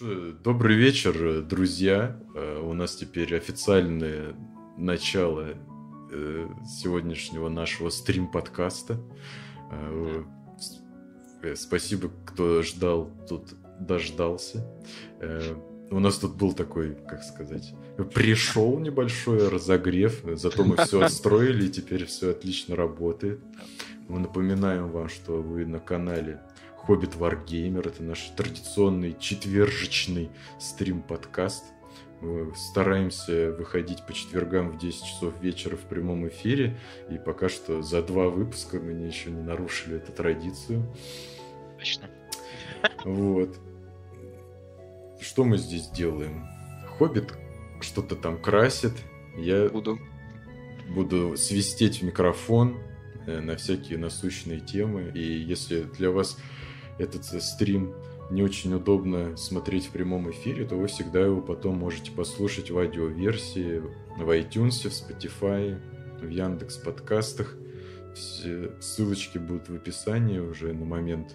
Добрый вечер, друзья. Э, у нас теперь официальное начало э, сегодняшнего нашего стрим-подкаста. Э, спасибо, кто ждал, тут дождался. У нас тут был такой, как сказать, пришел небольшой разогрев, зато мы все отстроили, и теперь все отлично работает. Мы напоминаем вам, что вы на канале Хоббит Wargamer. Это наш традиционный четвержечный стрим-подкаст. Мы стараемся выходить по четвергам в 10 часов вечера в прямом эфире. И пока что за два выпуска мы еще не нарушили эту традицию. Точно. Вот. Что мы здесь делаем? Хоббит что-то там красит. Я буду. Буду свистеть в микрофон э, на всякие насущные темы. И если для вас этот стрим не очень удобно смотреть в прямом эфире, то вы всегда его потом можете послушать в аудиоверсии в iTunes, в Spotify, в Яндекс подкастах. Все ссылочки будут в описании уже на момент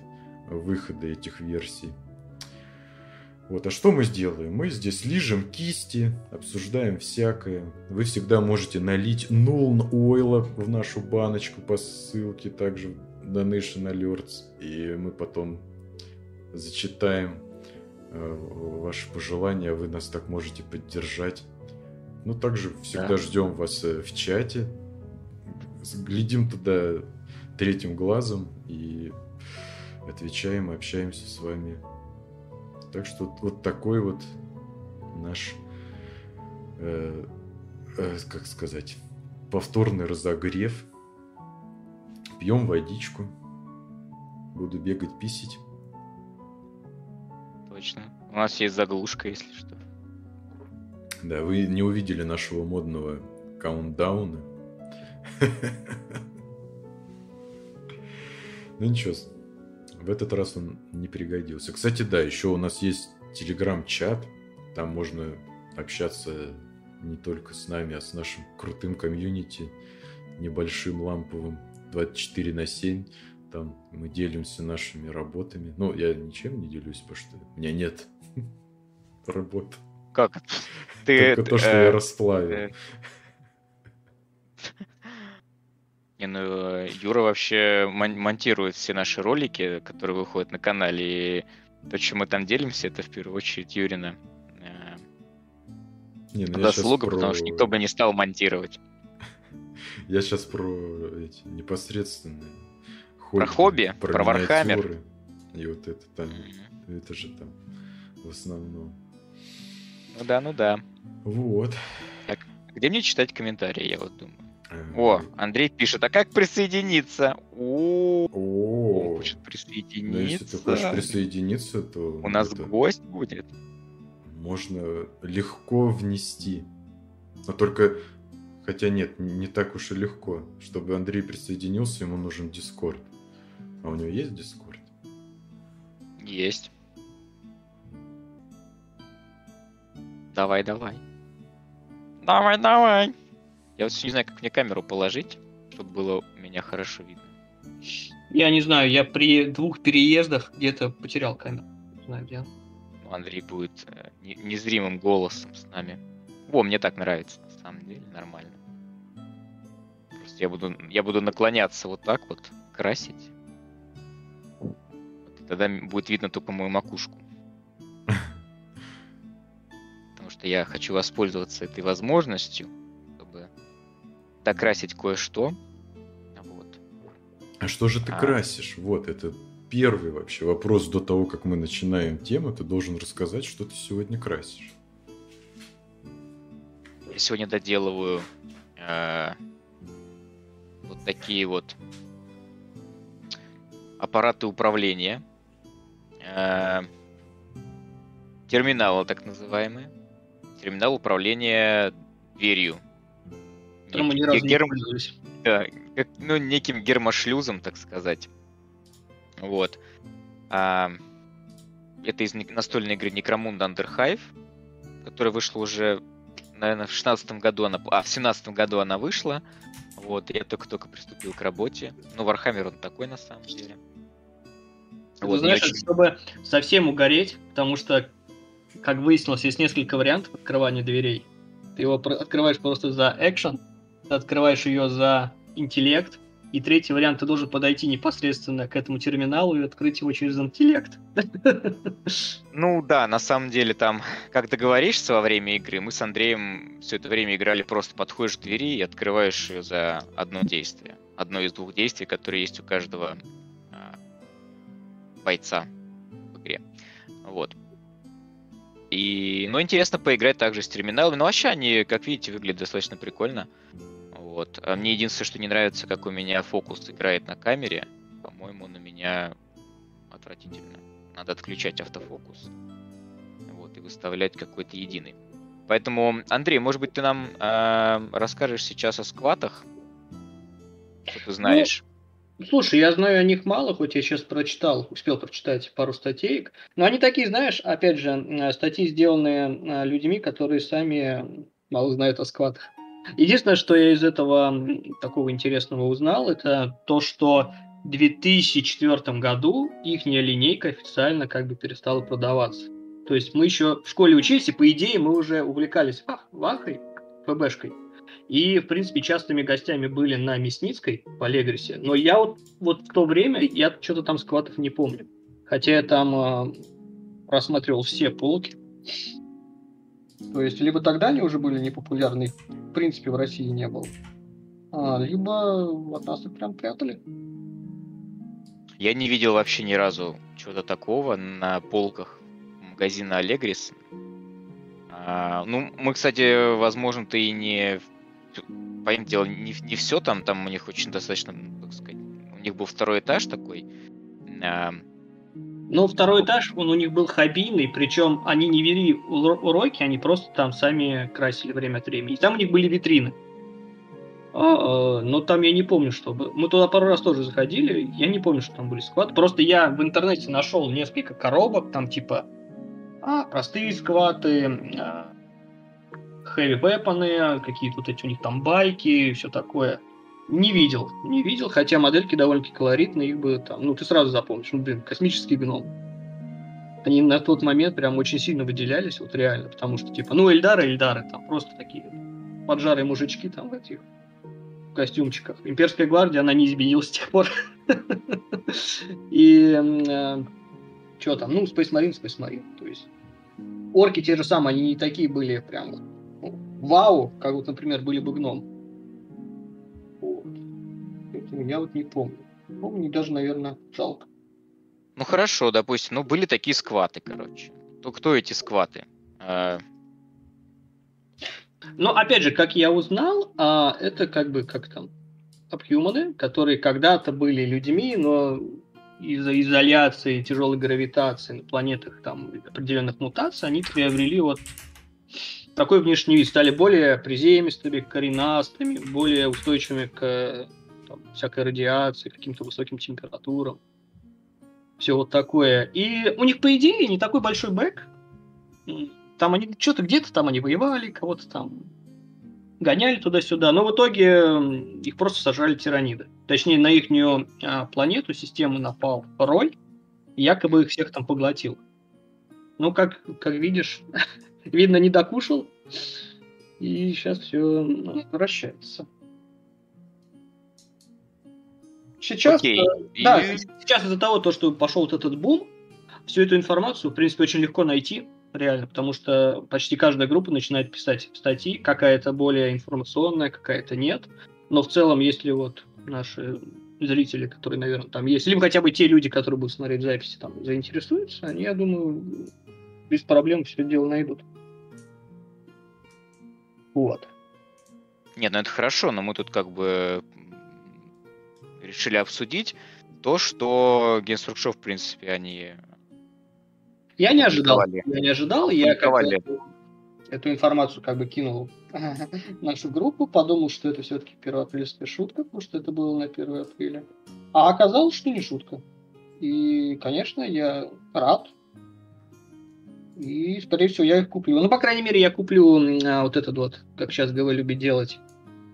выхода этих версий. Вот, а что мы сделаем? Мы здесь лижем кисти, обсуждаем всякое. Вы всегда можете налить Nuln ойла в нашу баночку по ссылке, также Donation Alerts, и мы потом зачитаем э, ваши пожелания, вы нас так можете поддержать. Ну, также всегда да. ждем вас э, в чате, глядим туда третьим глазом и отвечаем общаемся с вами. Так что вот такой вот наш, э, э, как сказать, повторный разогрев Пьем водичку. Буду бегать, писить. Точно. У нас есть заглушка, если что. Да, вы не увидели нашего модного каунтдауна. Ну ничего, в этот раз он не пригодился. Кстати, да, еще у нас есть телеграм-чат. Там можно общаться не только с нами, а с нашим крутым комьюнити, небольшим ламповым. 24 на 7. Там мы делимся нашими работами. Ну, я ничем не делюсь, потому что у меня нет работы. Как? Ты, Только то, что я э, расплавил. Э. Не, ну, Юра вообще монтирует все наши ролики, которые выходят на канале, и то, чем мы там делимся, это в первую очередь Юрина э, не, ну заслуга, про... потому что никто бы не стал монтировать. Я сейчас про эти непосредственные хобби. Про хобби? Про, про Warhammer. И вот это там, mm-hmm. это же там в основном. Ну да, ну да. Вот. Так, где мне читать комментарии, я вот думаю. О, Андрей пишет, а как присоединиться? О, О, хочет присоединиться. Ну, если ты хочешь присоединиться, то... У нас гость будет. Можно легко внести. Но только Хотя нет, не так уж и легко. Чтобы Андрей присоединился, ему нужен Дискорд. А у него есть Дискорд? Есть. Давай, давай. Давай, давай. Я вот не знаю, как мне камеру положить, чтобы было меня хорошо видно. Я не знаю, я при двух переездах где-то потерял камеру. Не знаю, где. Ну, Андрей будет э, незримым голосом с нами. Во, мне так нравится, самом деле, нормально. Просто я буду, я буду наклоняться вот так вот, красить. Тогда будет видно только мою макушку. Потому что я хочу воспользоваться этой возможностью, чтобы докрасить кое-что. Вот. А что же ты а... красишь? Вот, это первый вообще вопрос до того, как мы начинаем тему. Ты должен рассказать, что ты сегодня красишь. Сегодня доделываю э, вот такие вот аппараты управления, э, терминалы так называемые, терминал управления дверью. Неким, гер... да, как, ну, неким гермошлюзом, так сказать. Вот. А, это из настольной игры Necromunda Underhive, которая вышла уже наверное, в шестнадцатом году она... А, в семнадцатом году она вышла. Вот, я только-только приступил к работе. Ну, Warhammer он такой, на самом деле. Вот, знаешь, очень... чтобы совсем угореть, потому что как выяснилось, есть несколько вариантов открывания дверей. Ты его открываешь просто за экшен, ты открываешь ее за интеллект, и третий вариант, ты должен подойти непосредственно к этому терминалу и открыть его через интеллект. Ну да, на самом деле там, как договоришься во время игры, мы с Андреем все это время играли просто подходишь к двери и открываешь ее за одно действие. Одно из двух действий, которые есть у каждого а, бойца в игре. Вот. И, ну, интересно поиграть также с терминалами. Но вообще они, как видите, выглядят достаточно прикольно. Вот. А мне единственное, что не нравится, как у меня фокус играет на камере. По-моему, на меня отвратительно. Надо отключать автофокус. Вот, и выставлять какой-то единый. Поэтому, Андрей, может быть, ты нам э, расскажешь сейчас о скватах? Что ты знаешь? Ну, слушай, я знаю о них мало, хоть я сейчас прочитал, успел прочитать пару статей. Но они такие, знаешь, опять же, статьи, сделанные людьми, которые сами мало знают о скватах. Единственное, что я из этого такого интересного узнал, это то, что в 2004 году их линейка официально как бы перестала продаваться. То есть мы еще в школе учились, и по идее мы уже увлекались вахой, ФБшкой. И, в принципе, частыми гостями были на Мясницкой по Легрисе. Но я вот, вот в то время, я что-то там скватов не помню. Хотя я там э, просматривал все полки. То есть, либо тогда они уже были непопулярны, в принципе, в России не было, а, либо от нас их прям прятали. Я не видел вообще ни разу чего-то такого на полках магазина Аллегрис. А, ну, мы, кстати, возможно, ты и не... Понятное дело, не, не все там, там у них очень достаточно, так сказать, у них был второй этаж такой, а, ну, второй этаж, он у них был хоббийный, причем они не вели уроки, они просто там сами красили время от времени. И там у них были витрины. А, а, но там я не помню, чтобы... Мы туда пару раз тоже заходили, я не помню, что там были скваты. Просто я в интернете нашел несколько коробок, там типа а, простые скваты, weapon, какие-то вот эти у них там байки, все такое. Не видел, не видел, хотя модельки довольно-таки колоритные, их бы там, ну, ты сразу запомнишь, ну, блин, космический гном. Они на тот момент прям очень сильно выделялись, вот реально, потому что, типа, ну, Эльдары, Эльдары, там просто такие поджарые мужички там в этих костюмчиках. Имперская гвардия, она не изменилась с тех пор. И э, что там, ну, Space Marine, Space Marine, то есть орки те же самые, они не такие были прям ну, вау, как вот, например, были бы гном Поэтому я вот не помню. Мне даже, наверное, жалко. Ну хорошо, допустим, ну были такие скваты, короче. То кто эти скваты? А... Ну, опять же, как я узнал, а, это как бы как там обхьюманы, которые когда-то были людьми, но из-за изоляции, тяжелой гравитации на планетах там определенных мутаций, они приобрели вот такой внешний вид, стали более приземистыми, коренастыми, более устойчивыми к там, всякой радиации, каким-то высоким температурам. Все вот такое. И у них, по идее, не такой большой бэк. Там они что-то где-то там они воевали, кого-то там гоняли туда-сюда, но в итоге их просто сажали тираниды. Точнее, на их а, планету, систему напал Рой, якобы их всех там поглотил. Ну, как, как видишь, видно, не докушал, и сейчас все возвращается. Сейчас, Окей. э, да, и... сейчас из-за того, то, что пошел вот этот бум, всю эту информацию, в принципе, очень легко найти, реально, потому что почти каждая группа начинает писать статьи, какая-то более информационная, какая-то нет. Но в целом, если вот наши зрители, которые, наверное, там есть, либо хотя бы те люди, которые будут смотреть записи, там, заинтересуются, они, я думаю, без проблем все дело найдут. Вот. Нет, ну это хорошо, но мы тут как бы решили обсудить то, что Генструкшо, в принципе, они... Я не ожидал. Я не ожидал. Я эту, эту информацию как бы кинул нашу группу, подумал, что это все-таки первоапрельская шутка, потому что это было на 1 апреля. А оказалось, что не шутка. И, конечно, я рад. И, скорее всего, я их куплю. Ну, по крайней мере, я куплю а, вот этот вот, как сейчас ГВ любит делать,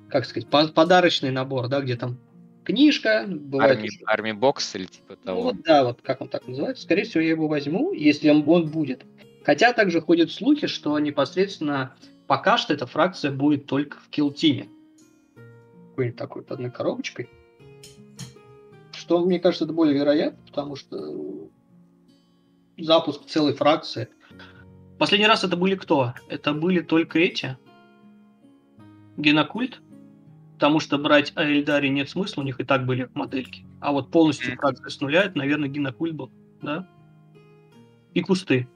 как сказать, подарочный набор, да, где там книжка. Бывает Арми, еще... Арми бокс или типа ну того. Ну, вот, да, вот как он так называется. Скорее всего, я его возьму, если он, он будет. Хотя также ходят слухи, что непосредственно пока что эта фракция будет только в килтиме. Какой-нибудь такой под одной коробочкой. Что, мне кажется, это более вероятно, потому что запуск целой фракции. Последний раз это были кто? Это были только эти. Генокульт. Потому что брать Аэльдари нет смысла, у них и так были модельки. А вот полностью фракция с нуля, это, наверное, Генокульт был. Да? И кусты.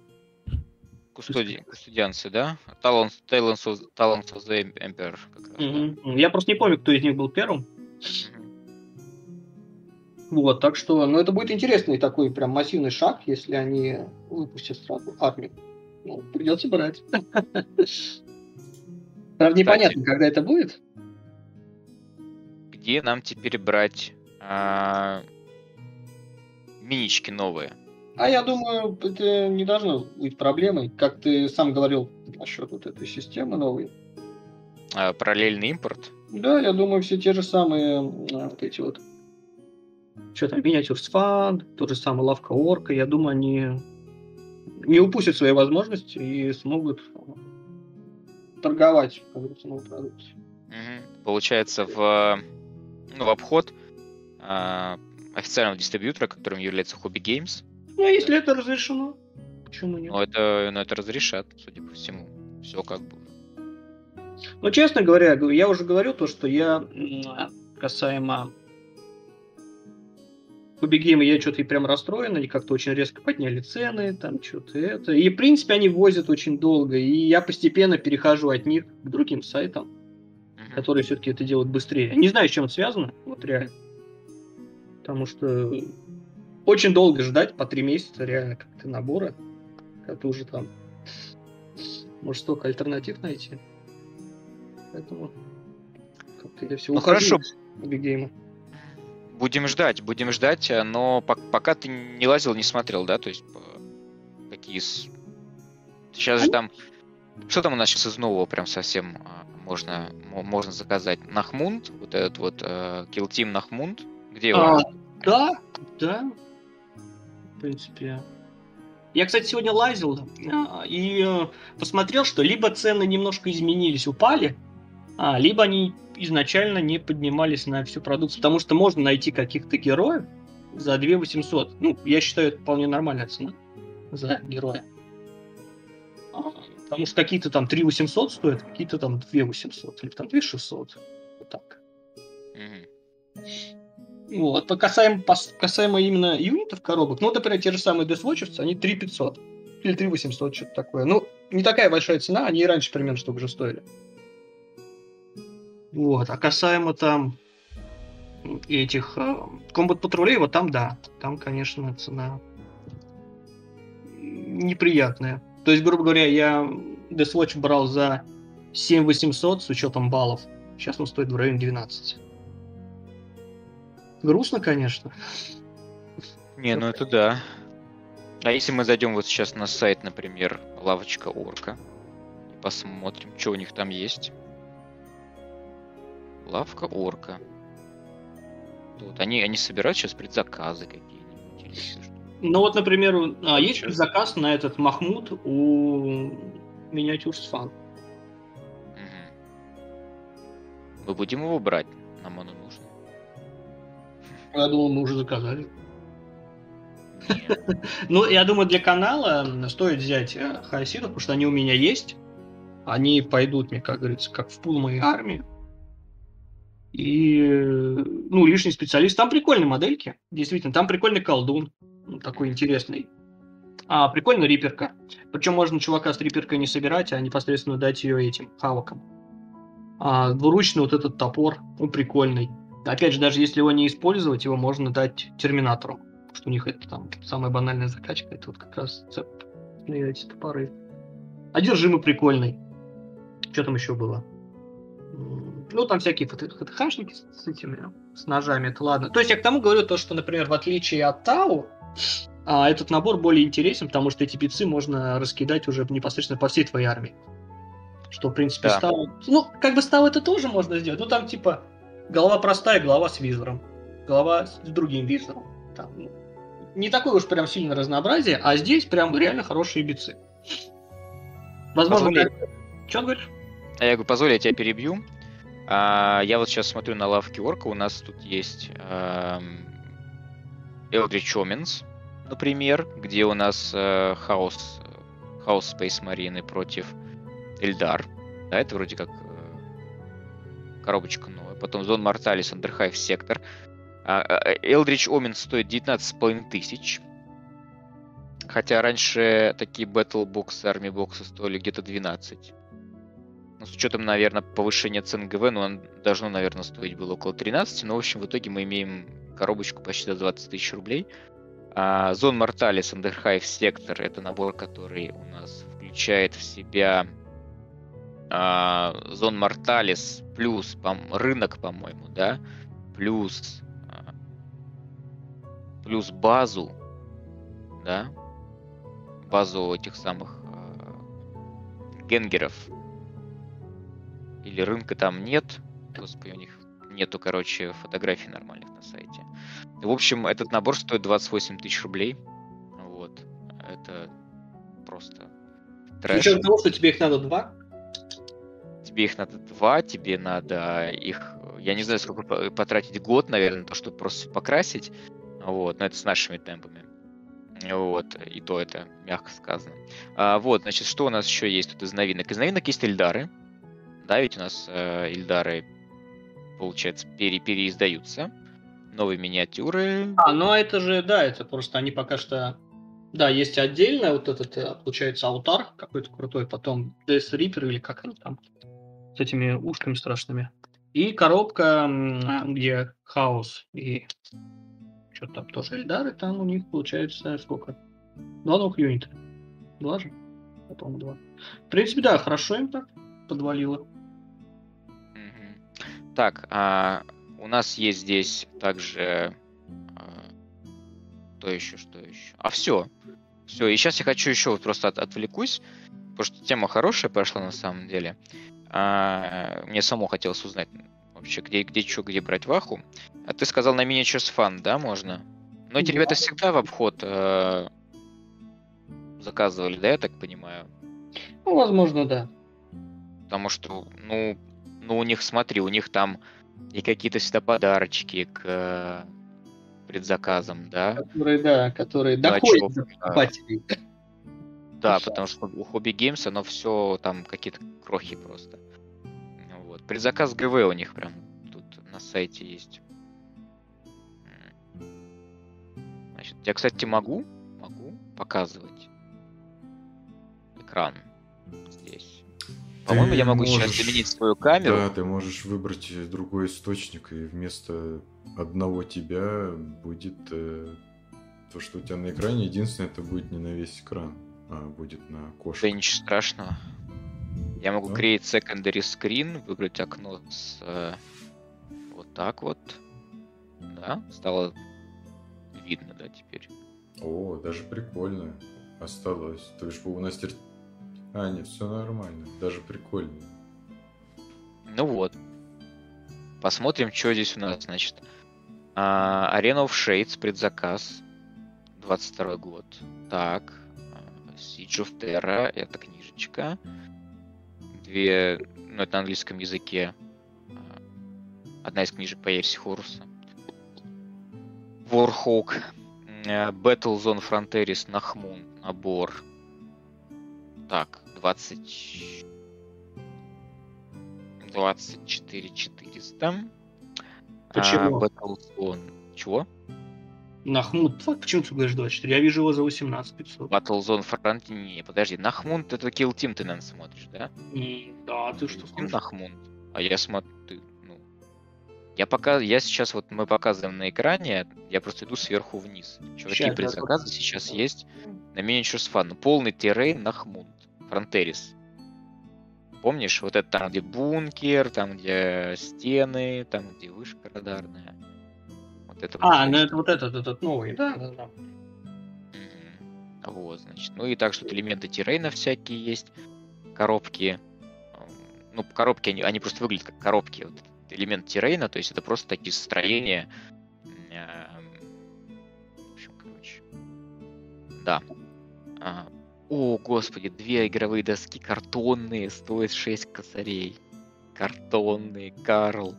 Кустуди, кустудианцы, да? Talents, Talents, of, Talents of the Emperor. Как раз, Угу. Я просто не помню, кто из них был первым. да. Мгм. Вот, так что, ну, это будет интересный такой прям массивный шаг, если они выпустят сразу армию. Ну, придется брать. Правда, непонятно, когда это будет. Где нам теперь брать а, минички новые? А я думаю, это не должно быть проблемой. Как ты сам говорил насчет вот этой системы новой. А, параллельный импорт? Да, я думаю, все те же самые м, вот эти вот. Что там, Miniatures Fund, тот же самый Лавка Орка. Я думаю, они не упустят свои возможности и смогут торговать, как говорится. Мгм. Получается, в, ну, в обход а, официального дистрибьютора, которым является Hobby Games, Ну, а если это разрешено, почему нет? но это, но это разрешат, судя по всему. Все как бы. Ну, честно говоря, я уже говорю то, что я касаемо Кубигейма я что-то и прям расстроен, они как-то очень резко подняли цены, там что-то это. И, в принципе, они возят очень долго, и я постепенно перехожу от них к другим сайтам. Которые все-таки это делают быстрее. Не знаю, с чем это связано, вот реально. Потому что очень долго ждать, по три месяца реально как-то набора, когда ты уже там может столько альтернатив найти. Поэтому как-то я все Ну, хорошо. Бигейма. Будем ждать, будем ждать, а, но пок- пока ты не лазил, не смотрел, да? То есть какие... Сейчас же там... Что там у нас сейчас из нового прям совсем а, можно, мо- можно заказать? Нахмунд, вот этот вот э, Kill Team Нахмунд. Где его? А, да, да. В принципе. Я, кстати, сегодня лазил а, и э, посмотрел, что либо цены немножко изменились, упали, а, либо они изначально не поднимались на всю продукцию, потому что можно найти каких-то героев за 2 800. Ну, я считаю, это вполне нормальная цена за героя. Потому что какие-то там 3 800 стоят, какие-то там 2 800, или там 2 600. Вот так. Мгм. Вот. По касаемо, пос- касаемо именно юнитов коробок, ну, например, те же самые Deathwatchers, они 3500 или 3800, что-то такое. Ну, не такая большая цена, они и раньше примерно столько же стоили. Вот. А касаемо там этих э, комбат патрулей, вот там да, там, конечно, цена неприятная. То есть, грубо говоря, я Deathwatch брал за 7800 с учетом баллов. Сейчас он стоит в районе 12. Грустно, конечно. Не, ну это да. А если мы зайдем вот сейчас на сайт, например, лавочка Орка, и посмотрим, что у них там есть. Лавка Орка. Вот, они, они собирают сейчас предзаказы какие-нибудь. Ну вот, например, а, есть заказ на этот Махмуд у Миниатюрс Фан. Мы будем его брать, нам оно нужно. Я думал, мы уже заказали. Ну, я думаю, для канала стоит взять э, хаоситов, потому что они у меня есть. Они пойдут мне, как говорится, как в пул моей армии. И, э, ну, лишний специалист. Там прикольные модельки, действительно. Там прикольный колдун, такой интересный. А, прикольная риперка. Причем можно чувака с риперкой не собирать, а непосредственно дать ее этим хавокам. А, двуручный вот этот топор, он прикольный. Опять же, даже если его не использовать, его можно дать терминатору. Потому что у них это там самая банальная закачка, это вот как раз цеп на эти топоры. Одержимый прикольный. Что там еще было? Ну, там всякие ФТХшники с этими, с ножами, это ладно. То есть я к тому говорю то, что, например, в отличие от Тау, а, этот набор более интересен, потому что эти пицы можно раскидать уже непосредственно по всей твоей армии. Что, в принципе, Да. Стау... Ну, как бы Стау это тоже можно сделать. Ну, там, типа, голова простая, голова с визором. Голова с другим визором. Там, ну, не такое уж прям сильно разнообразие, а здесь прям реально хорошие бицы. Возможно, Позволь- как- Чё ты говоришь? А Я говорю, позволь, я тебя перебью. А, я вот сейчас смотрю на лавки орка, у нас тут есть эм, Eldritch Omens, например, где у нас э, хаос, хаос Space Marine против Эльдар. Да, это вроде как э, коробочка новая. Потом Зон Морталис, Андерхайв Сектор. Eldritch Omens стоит 19,5 тысяч. Хотя раньше такие Battle Box, Army боксы стоили где-то 12. Ну, с учетом, наверное, повышения цен ГВ, ну, он должно, наверное, стоить было около 13. Но, в общем, в итоге мы имеем коробочку почти за 20 тысяч рублей. А, Зон Морталис, Андерхайв Сектор — это набор, который у нас включает в себя а, Зон Морталис плюс пом- рынок, по-моему, да, плюс а, плюс базу, да, базу этих самых а, генгеров. Или рынка там нет. Господи, у них нету, короче, фотографий нормальных на сайте. В общем, этот набор стоит 28 тысяч рублей. Вот. Это просто трэш. учетом того, что тебе их надо два. Тебе их надо два, тебе надо их, я не знаю, сколько по- потратить год, наверное, на то, чтобы просто покрасить. Вот, но это с нашими темпами. Вот, и то это мягко сказано. А, вот, значит, что у нас еще есть тут из новинок? Из новинок есть Эльдары. Да, ведь у нас э, Эльдары, получается, пере переиздаются. Новые миниатюры. А, ну а это же, да, это просто они пока что... Да, есть отдельно вот этот, э, получается, алтар какой-то крутой, потом Death Reaper или как они там, с этими ушками страшными. И коробка, м, где хаос и что там тоже Эльдары, там у них получается сколько? Два новых юнита. Два же? По-моему, два. В принципе, да, хорошо им так подвалило. Так, а, у нас есть здесь также... а, что еще, что еще? А, все. Все, и сейчас я хочу еще вот просто от- отвлекусь, потому что тема хорошая пошла на самом деле. А, мне само хотелось узнать вообще, где, где что, где брать ваху. А ты сказал на Miniatures Fun, да, можно? Но эти Да. ребята всегда в обход э, заказывали, да, я так понимаю? Ну, возможно, да. Потому что, ну, ну, у них, смотри, у них там и какие-то всегда подарочки к э, предзаказам, да? Которые, да, которые Да, доходят до покупателей. Да, потому что у Hobby Games оно все там какие-то крохи просто. Вот. Предзаказ ГВ у них прям тут на сайте есть. Значит, я, кстати, могу, могу показывать экран. По-моему, я могу сейчас можешь- заменить свою камеру. Да, ты можешь выбрать другой источник, и вместо одного тебя будет э, то, что у тебя на экране. Единственное, это будет не на весь экран, а будет на кошку. Да ничего страшного. Я могу Да. create secondary screen, выбрать окно с э, вот так вот. Да, стало видно, да, теперь. О, даже прикольно. Осталось. То есть у нас теперь... А, нет, все нормально. Даже прикольно. Ну вот. Посмотрим, что здесь у нас, значит. А, Arena of Shades, предзаказ. 22 год. Так. Siege of Terra, это книжечка. Две, ну это на английском языке. Одна из книжек по версии Хоруса. Warhawk. э, Battle Zone Frontiers Нахмун. Набор. Так, 20... 24 400. Почему? А, Battlezone. Чего? Нахмут. Почему ты говоришь 24? Я вижу его за 18 500. Battlezone Frontier. Не, подожди. Нахмунд это Kill Team ты, наверное, смотришь, да? М, Да, ты что скажешь? Нахмунд. А я смотрю, ты, ну... Я пока, я сейчас вот мы показываем на экране, я просто иду сверху вниз. Чуваки, я предзаказы сейчас есть на Miniatures Fun. Ну, Полный террейн Нахмунд. Фронтерис. Помнишь, вот это там, где бункер, там, где стены, там, где вышка радарная. Вот это А, ну это вот этот, этот новый, да, да, да. Вот, значит. Ну и так что элементы террейна всякие есть. Коробки. Ну, коробки, они, они просто выглядят как коробки. Вот элемент террейна, то есть это просто такие строения. В общем, короче. Да. А, О, господи, две игровые доски картонные стоят 6 косарей. Картонные, Карл.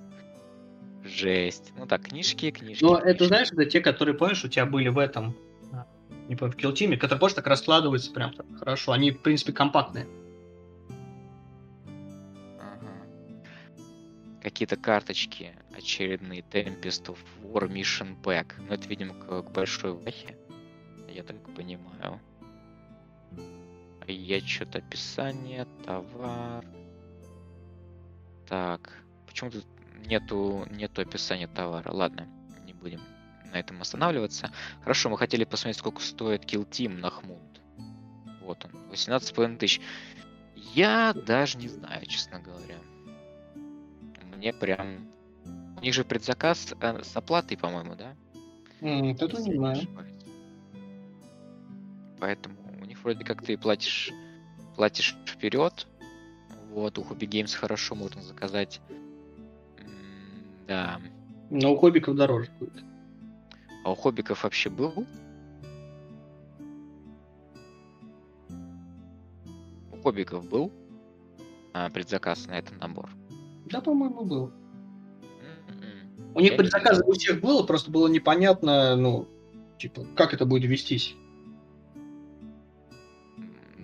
Жесть. Ну так, книжки, книжки. Но книжки. это, знаешь, это те, которые, помнишь, у тебя были в этом, а, не помню, в Килтиме, которые просто так раскладываются прям так хорошо. Они, в принципе, компактные. Ага. Какие-то карточки очередные. Tempest of War Mission Pack. Ну, это, видимо, к, к большой вахе. Я так понимаю. Я что-то описание, товар. Так. Почему тут нету, нету описания товара? Ладно, не будем на этом останавливаться. Хорошо, мы хотели посмотреть, сколько стоит Kill Team на Хмунд. Вот он, 18,5 тысяч. Я даже не знаю, честно говоря. Мне прям... У них же предзаказ э, с оплатой, по-моему, да? Это Если не знаю. Поэтому вроде как ты платишь, платишь вперед. Вот, у Hobby Games хорошо можно заказать. Да. Но у хоббиков дороже будет. А у хоббиков вообще был? У хоббиков был а, предзаказ на этот набор? Да, по-моему, был. М-м. У них Я предзаказы у всех было, просто было непонятно, ну, типа, как это будет вестись.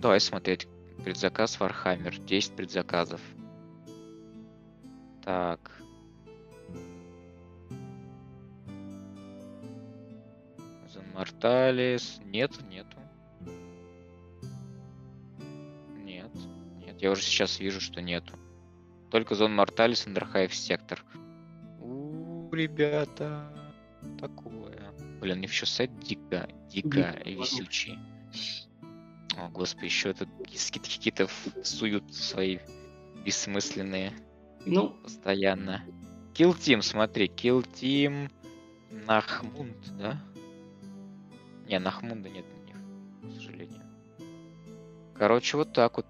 Давай смотреть. Предзаказ Warhammer. 10 предзаказов. Так. Зон Морталис. Нет, нету. Нет, нет. Я уже сейчас вижу, что нету. Только Зон Морталис, Андерхайв Сектор. У, ребята. Такое. Блин, мне еще сайт дико Дико, висючий. О, господи, еще это скидки какие-то суют свои бессмысленные Ну, постоянно. Kill Team, смотри, Kill Team Нахмунд, да? Не, Нахмунда нет у них, к сожалению. Короче, вот так вот.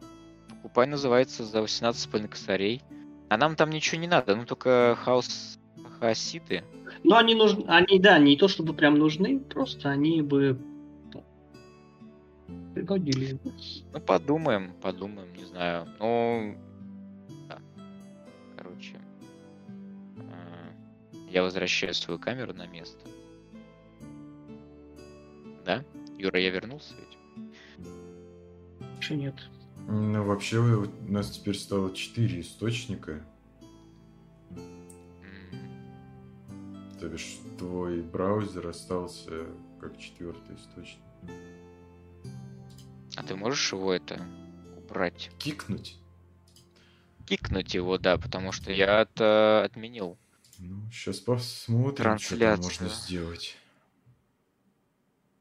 Покупай называется за 18,5 косарей. А нам там ничего не надо, ну только хаос хаоситы. ну они нужны, они, да, не то чтобы прям нужны, просто они бы бы. Ну, подумаем, подумаем, не знаю. Ну, да. Короче, а, я возвращаю свою камеру на место. Да? Юра, я вернулся ведь? Еще нет. Ну, вообще, у нас теперь стало 4 источника. М, То бишь, твой браузер остался как четвертый источник. А ты можешь его это убрать? Кикнуть? Кикнуть его, да, потому что я это отменил. Ну, сейчас посмотрим, что там Трансляция. можно сделать.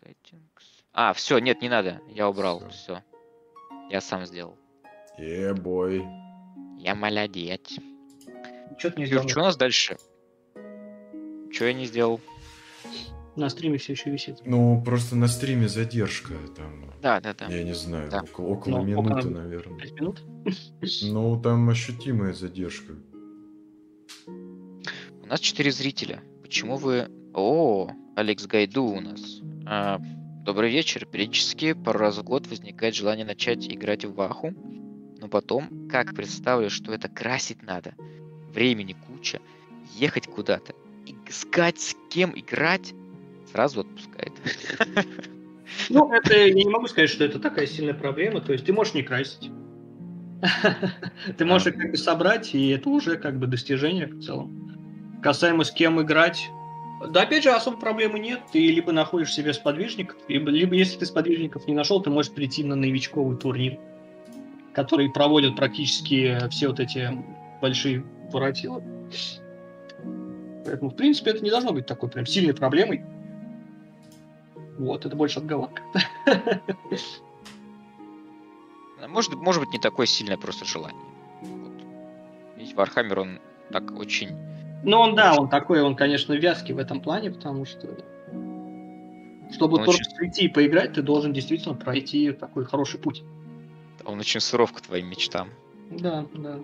Settings. А, все, нет, не надо. Я убрал, Всё. все. Я сам сделал. Е, бой. Я молодец. Что-то не Юр, сделал. что у нас дальше? Что я не сделал? На стриме все еще висит. Ну, просто на стриме задержка там. Да, да, да. Я не знаю, Да. около, около Ну, минуты, около- наверное. Пять минут? Ну, там ощутимая задержка. У нас четыре зрителя. Почему вы... О, Алекс Гайду у нас. А, добрый вечер. Периодически пару раз в год возникает желание начать играть в Ваху. Но потом, как представлю, что это красить надо, времени куча, ехать куда-то, искать с кем играть, сразу отпускает. Ну, это я не могу сказать, что это такая сильная проблема. То есть ты можешь не красить. Ты можешь как бы собрать, и это уже как бы достижение в целом. Касаемо с кем играть, да, опять же, особо проблемы нет. Ты либо находишь себе сподвижников, либо, либо если ты сподвижников не нашел, ты можешь прийти на новичковый турнир, который проводят практически все вот эти большие воротилы. Поэтому, в принципе, это не должно быть такой прям сильной проблемой. Вот, это больше отговорка. Может, может быть, не такое сильное просто желание. Вот. Ведь Warhammer, он так очень... Ну, он, да, он такой, он, конечно, вязкий в этом плане, потому что чтобы Он только очень- прийти и поиграть, ты должен действительно пройти такой хороший путь. Он очень суров к твоим мечтам. Да, да.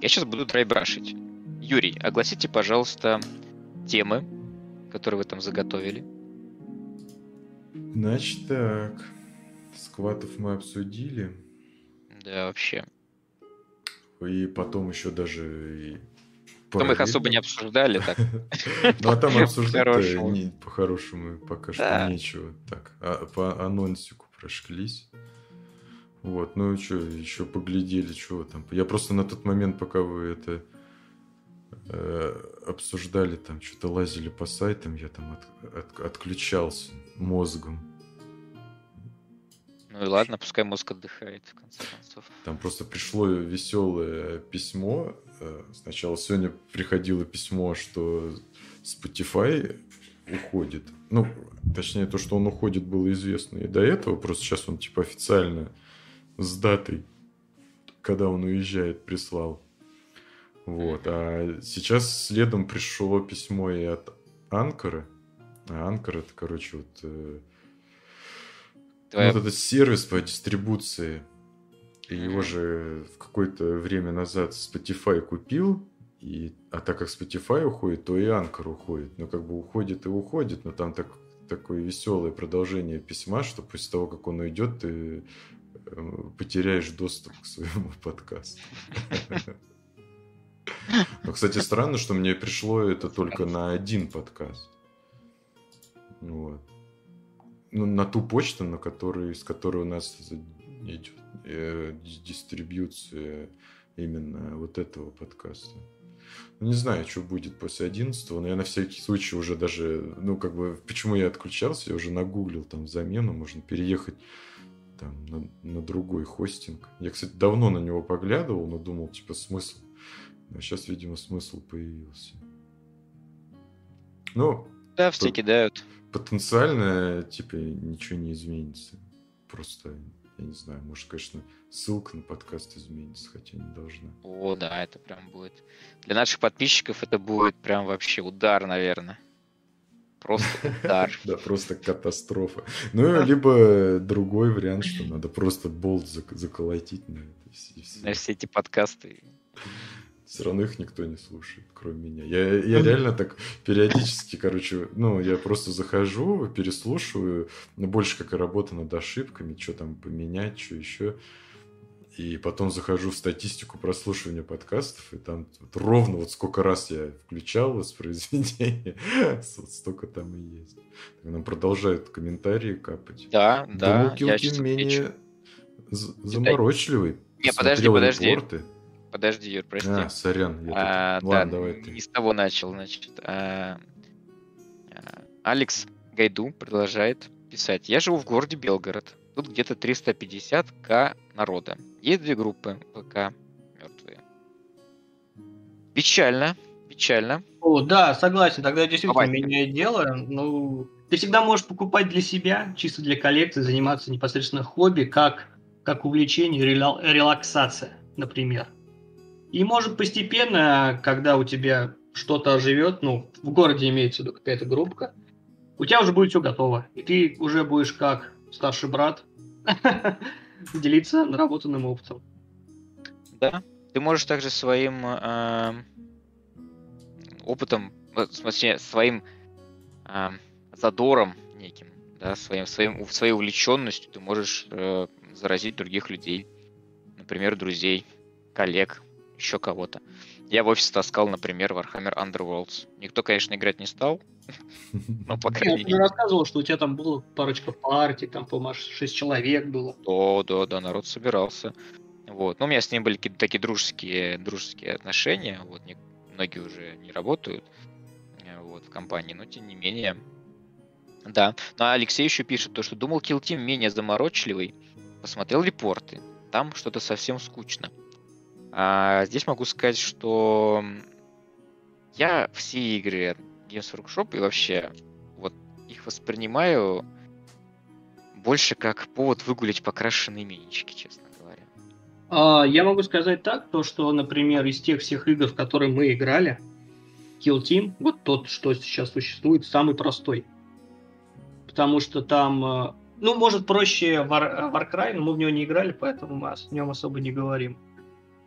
Я сейчас буду драйбрашить. Юрий, огласите, пожалуйста, темы, которые вы там заготовили. Значит так. Скватов мы обсудили. Да, вообще. И потом еще даже и Там их особо не обсуждали так. Ну а там обсуждать По-хорошему. пока что нечего. Так, а по анонсику прошлись. Вот, ну что, еще поглядели, что там. Я просто на тот момент, пока вы это обсуждали, там что-то лазили по сайтам, я там от- от- отключался мозгом. Ну и ладно, пускай мозг отдыхает, в конце концов. Там просто пришло веселое письмо. Э, Сначала сегодня приходило письмо, что Spotify уходит. Ну, точнее, то, что он уходит, было известно и до этого. Просто сейчас он типа официально с датой, когда он уезжает, прислал. Вот. А сейчас следом пришло письмо и от Анкора. А Анкор это, короче, вот э, Твоя- вот этот сервис по дистрибуции. И его же в какое-то время назад Spotify купил. И, а так как Spotify уходит, то и Анкор уходит. Ну, как бы уходит и уходит, но там так, такое веселое продолжение письма, что после того, как он уйдет, ты э, потеряешь доступ к своему подкасту. Но, кстати, странно, что мне пришло это только на один подкаст. Вот. Ну, на ту почту, на которой, с которой у нас идет э, ди- дистрибьюция именно вот этого подкаста. Ну, не знаю, что будет после 11 но я на всякий случай уже даже, ну, как бы, почему я отключался, я уже нагуглил там замену, можно переехать там на, на другой хостинг. Я, кстати, давно на него поглядывал, но думал, типа, смысл. А сейчас, видимо, смысл появился. Ну, Да, все кидают. потенциально, типа, ничего не изменится. Просто, я не знаю, может, конечно, ссылка на подкаст изменится, хотя не должна. О, да, это прям будет. Для наших подписчиков это будет прям вообще удар, наверное. Просто удар. Да, просто катастрофа. Ну, либо другой вариант, что надо просто болт зак- заколотить на это. все- эти подкасты. Все равно их никто не слушает, кроме меня. Я, я реально так периодически, короче, ну, я просто захожу, переслушиваю, ну, больше как и работа над ошибками, что там поменять, что еще. И потом захожу в статистику прослушивания подкастов, и там вот ровно вот сколько раз я включал воспроизведение, вот столько там и есть. Нам продолжают комментарии капать. Да, да. Думал, Килкин менее заморочливый. Не, подожди, подожди. репорты. Подожди, Юр, прости. А, сорян. я А, тут- да, Ладно, давай ты. не с того начал, значит. а, а, Алекс Гайду продолжает писать. Я живу в городе Белгород. Тут где-то 350к народа. Есть две группы ВК мертвые. Печально, печально. О, да, согласен, тогда действительно Давай. меняет дело. Ну, ты всегда можешь покупать для себя, чисто для коллекции, заниматься непосредственно хобби, как, как увлечение, релаксация, например. И может постепенно, когда у тебя что-то оживет, ну, в городе имеется в виду какая-то группка, у тебя уже будет все готово. И ты уже будешь как старший брат делиться наработанным опытом. Да. Ты можешь также своим опытом, э, в смысле, своим а, задором неким, да, своим, своим, своей увлеченностью ты можешь э, заразить других людей. Например, друзей, коллег, еще кого-то. Я в офис таскал, например, Warhammer Underworlds. Никто, конечно, играть не стал, но, по Я крайней мере, рассказывал, что у тебя там было парочка партий, там, по-моему, шесть человек было. Да, да, да, народ собирался. Вот. Но у меня с ним были какие-то такие дружеские, дружеские отношения. Вот, не- многие уже не работают э, вот, в компании, но тем не менее. Да. Ну, а Алексей еще пишет, то, что думал Kill Team менее заморочливый. Посмотрел репорты. Там что-то совсем скучно. А здесь могу сказать, что я все игры Games Workshop и вообще вот их воспринимаю больше как повод выгулять покрашенные минички, честно говоря. А, я могу сказать так, то что, например, из тех всех игр, в которые мы играли, Kill Team, вот тот, что сейчас существует, самый простой. Потому что там, э, ну, может, проще War, Warcry, но мы в него не играли, поэтому мы о нем особо не говорим.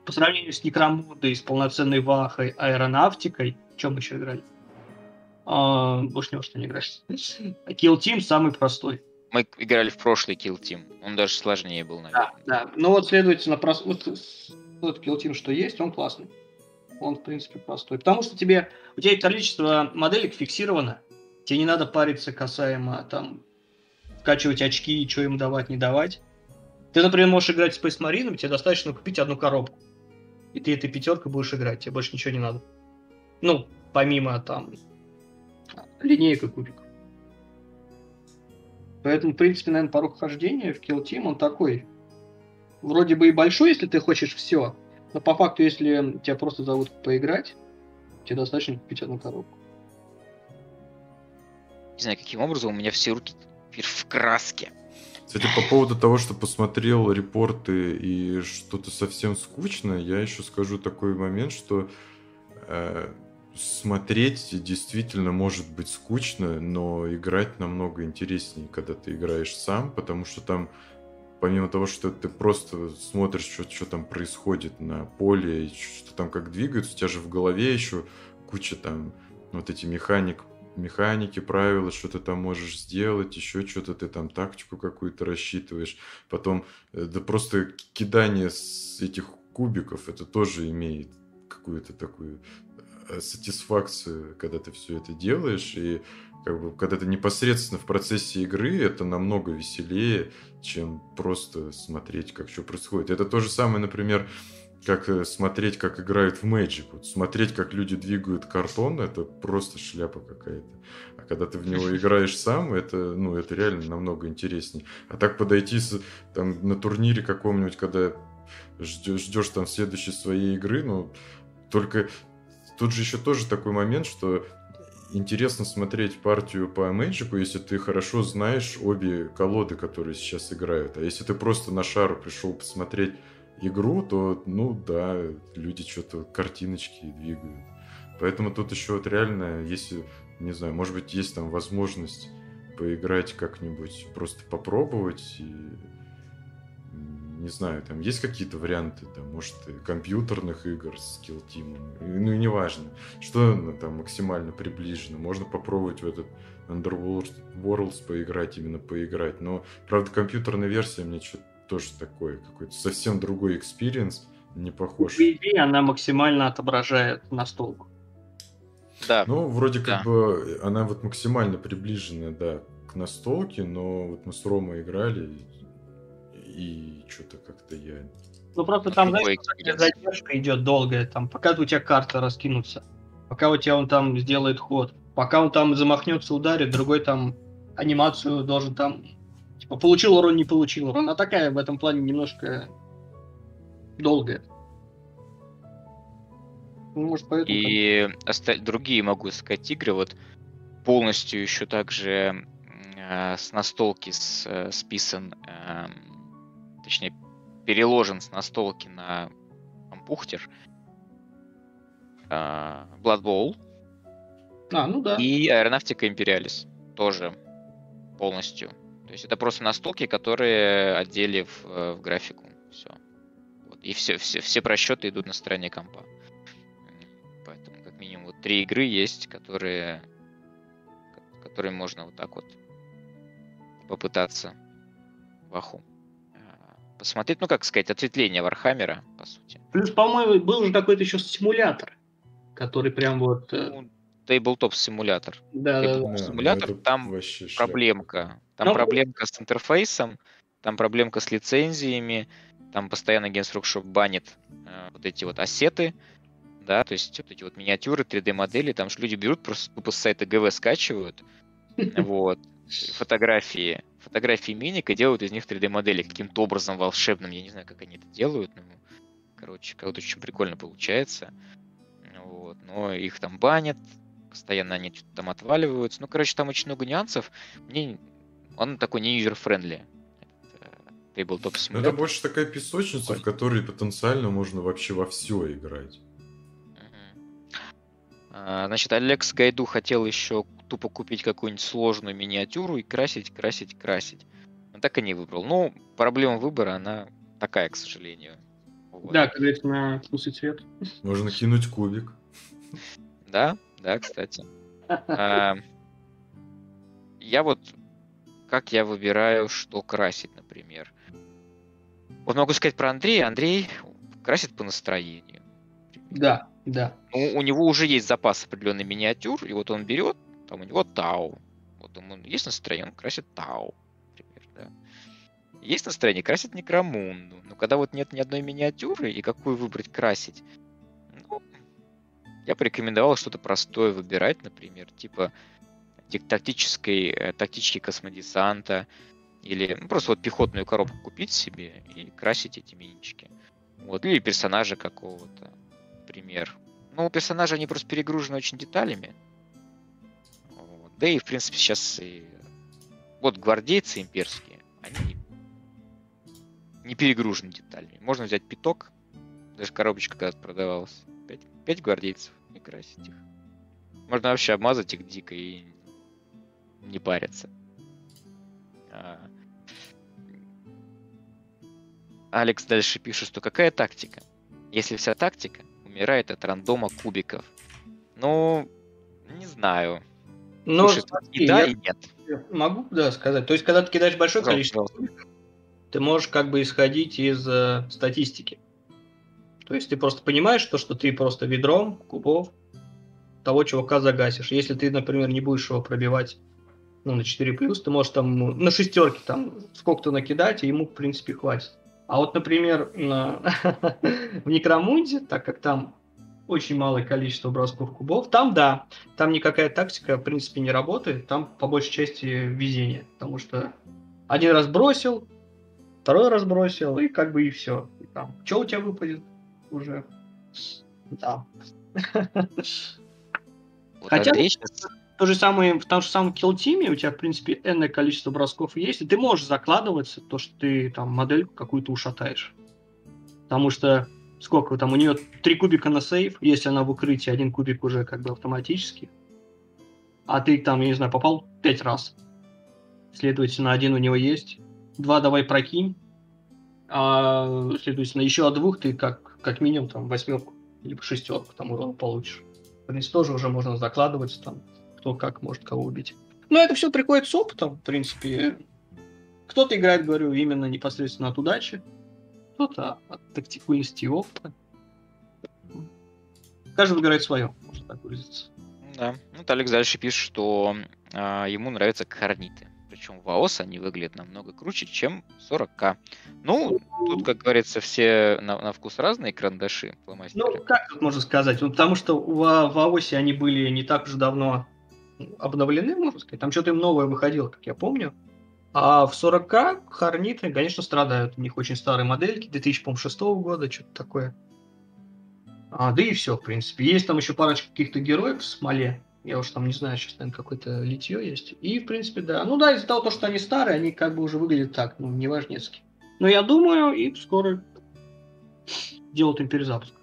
По сравнению с Некромудой, с полноценной Вахой, Аэронавтикой, чем мы еще играли? А, больше ни во что не играли. Kill Team самый простой. Мы играли в прошлый Kill Team. Он даже сложнее был, наверное. Да, да. Ну вот, следовательно, прос... вот, тот Kill Team, что есть, он классный. Он, в принципе, простой. Потому что тебе, у тебя количество моделек фиксировано. Тебе не надо париться касаемо там вкачивать очки и что им давать, не давать. Ты, например, можешь играть с Space Marine, тебе достаточно купить одну коробку. И ты этой пятеркой будешь играть, тебе больше ничего не надо. Ну, помимо там линейка кубиков. Поэтому, в принципе, наверное, порог хождения в Kill Team, он такой. Вроде бы и большой, если ты хочешь все. Но по факту, если тебя просто зовут поиграть, тебе достаточно купить одну коробку. Не знаю, каким образом у меня все руки теперь в краске. Кстати, по поводу того, что посмотрел репорты и что-то совсем скучно, я еще скажу такой момент, что э, смотреть действительно может быть скучно, но играть намного интереснее, когда ты играешь сам, потому что там помимо того, что ты просто смотришь, что, что там происходит на поле, что там как двигаются, у тебя же в голове еще куча там вот эти механик, механики, правила, что ты там можешь сделать, еще что-то ты там тактику какую-то рассчитываешь. Потом, э, да просто кидание с этих кубиков, это тоже имеет какую-то такую сатисфакцию, когда ты все это делаешь, и как бы, когда ты непосредственно в процессе игры, это намного веселее, чем просто смотреть, как что происходит. Это то же самое, например, как э, смотреть, как играют в Magic. Вот смотреть, как люди двигают картон, это просто шляпа какая-то. А когда ты в него играешь сам, это, ну, это реально намного интереснее. А так подойти с, там, на турнире каком-нибудь, когда ждешь, ждешь там следующей своей игры, ну, только тут же еще тоже такой момент, что интересно смотреть партию по Magic, если ты хорошо знаешь обе колоды, которые сейчас играют. А если ты просто на шару пришел посмотреть игру, то, ну да, люди что-то картиночки двигают. Поэтому тут еще вот реально, если, не знаю, может быть, есть там возможность поиграть как-нибудь, просто попробовать и не знаю, там есть какие-то варианты, там, может, компьютерных игр с Kill Team, ну, неважно, что ну, там максимально приближено, можно попробовать в этот Underworld Worlds поиграть, именно поиграть, но, правда, компьютерная версия мне что-то тоже такое, какой-то совсем другой experience, не похож. По идее, она максимально отображает настолку. Да. Ну, вроде да. как бы она вот максимально приближена, да, к настолке, но вот мы с Ромой играли, и что-то как-то я... Ну просто там, знаешь, задержка идет долгая, там, пока у тебя карта раскинутся, пока у тебя он там сделает ход, пока он там замахнется, ударит, другой там анимацию должен там... Типа, получил урон, не получил урон. Она такая в этом плане немножко долгая. Ну, может, поэтому... И оста... другие, могу сказать, игры, вот полностью еще также э, с настолки с, э, списан э, точнее, переложен с настолки на компьютер. Uh, Blood Bowl. А, ну да. И Aeronautica Imperialis тоже полностью. То есть это просто настолки, которые одели в, э, в графику. Все. Вот. И все, все, все просчеты идут на стороне компа. Поэтому как минимум вот три игры есть, которые, которые можно вот так вот попытаться в ваху посмотреть, ну, как сказать, ответвление Warhammer а, по сути. Плюс, по-моему, был же какой-то еще симулятор, который прям вот... Э, ну, Тейблтоп симулятор. Да, да, да. Симулятор, ну, там проблемка. Там ну, проблемка с интерфейсом, там проблемка с лицензиями, там постоянно Games Workshop банит э, вот эти вот ассеты, да, то есть вот эти вот миниатюры, 3D-модели, там же люди берут, просто тупо с сайта ГВ скачивают, вот, фотографии, фотографии миник и делают из них 3D-модели каким-то образом волшебным. Я не знаю, как они это делают, но, короче, как-то очень прикольно получается. Вот. Но их там банят, постоянно они что-то там отваливаются. Ну, короче, там очень много нюансов. Мне он такой не user-friendly. Tabletop Simulator. Это больше такая песочница, в которой потенциально можно вообще во все играть. А, значит, Алекс Гайду хотел еще тупо купить какую-нибудь сложную миниатюру и красить, красить, красить. Но так и не выбрал. Ну, проблема выбора, она такая, к сожалению. Вот. Да, как говорится, на вкус и цвет. Можно кинуть кубик. Да, да, кстати. А, я вот как я выбираю, что красить, например. Вот могу сказать про Андрея. Андрей красит по настроению. Да, да. Ну, у него уже есть запас определенный миниатюр, и вот он берет, там у него Тау. Вот ему есть настроение, он красит Тау, например, да. Есть настроение, красит Некромунду. Но когда вот нет ни одной миниатюры, и какую выбрать красить, ну, я порекомендовал что-то простое выбирать, например, типа тактической, э, тактички космодесанта, или ну, просто вот пехотную коробку купить себе и красить эти минички. Вот, или персонажа какого-то, пример. Ну, у персонажа они просто перегружены очень деталями. Да и, в принципе, сейчас и... Вот гвардейцы имперские, они не перегружены деталями. Можно взять пяток, даже коробочка когда-то продавалась. Пять, пять гвардейцев и красить их. Можно вообще обмазать их дико и не париться. А. Алекс дальше пишет, что какая тактика? Если вся тактика умирает от рандома кубиков. Ну, не знаю. Ну, Слушай, и да, и нет. Могу, да, сказать. То есть, когда ты кидаешь большое Пожалуйста. количество ты можешь как бы исходить из э, статистики. То есть ты просто понимаешь то, что ты просто ведром кубов того чувака загасишь. Если ты, например, не будешь его пробивать ну, на 4 плюс, ты можешь там ну, на шестерке там сколько-то накидать, и ему, в принципе, хватит. А вот, например, на... в Некромунде, так как там очень малое количество бросков кубов, там да, там никакая тактика, в принципе, не работает, там по большей части везение, потому что один раз бросил, второй раз бросил, и как бы и все. И там, что у тебя выпадет уже? Да. Вот Хотя... Сейчас то же самое, в том же самом Kill Team е у тебя, в принципе, энное количество бросков есть, и ты можешь закладываться, то, что ты там модель какую-то ушатаешь. Потому что сколько там, у нее три кубика на сейв, если она в укрытии, один кубик уже как бы автоматически. А ты там, я не знаю, попал пять раз. Следовательно, один у него есть. Два давай прокинь. А, следовательно, еще от двух ты как, как минимум там восьмерку, либо шестерку там урон получишь. В принципе, тоже уже можно закладывать там кто как может кого убить. Но это все приходит с опытом, в принципе. Кто-то играет, говорю, именно непосредственно от удачи, кто-то от тактикульности и опыта. Каждый выбирает свое, можно так выразиться. Да. Ну, Алекс дальше пишет, что э, ему нравятся карниты. Причем в АОС они выглядят намного круче, чем 40к. Ну, тут, как говорится, все на, на вкус разные карандаши, фломастеры. Ну, как тут можно сказать? Ну, потому что в, в АОСе они были не так уж давно обновлены, можно сказать. Там что-то им новое выходило, как я помню. А в 40к Хорниты, конечно, страдают. У них очень старые модельки, 2006 года, что-то такое. А, да и все, в принципе. Есть там еще парочка каких-то героев в смоле. Я уж там не знаю, сейчас, наверное, какое-то литье есть. И, в принципе, да. Ну да, из-за того, что они старые, они как бы уже выглядят так, ну, неважнецки. Но я думаю, и скоро делают им перезапуск.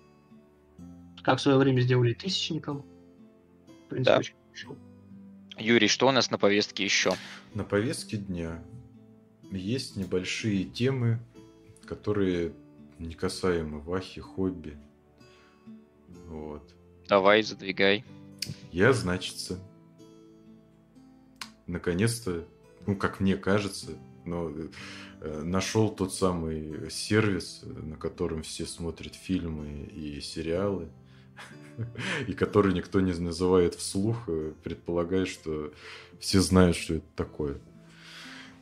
Как в свое время сделали тысячникам. В принципе, да. очень хорошо. Юрий, что у нас на повестке еще? На повестке дня есть небольшие темы, которые не касаемы Вахи, хобби. Вот. Давай, задвигай. Я, значится, наконец-то, ну, как мне кажется, но э, нашел тот самый сервис, на котором все смотрят фильмы и сериалы и который никто не называет вслух, э, предполагая, что все знают, что это такое.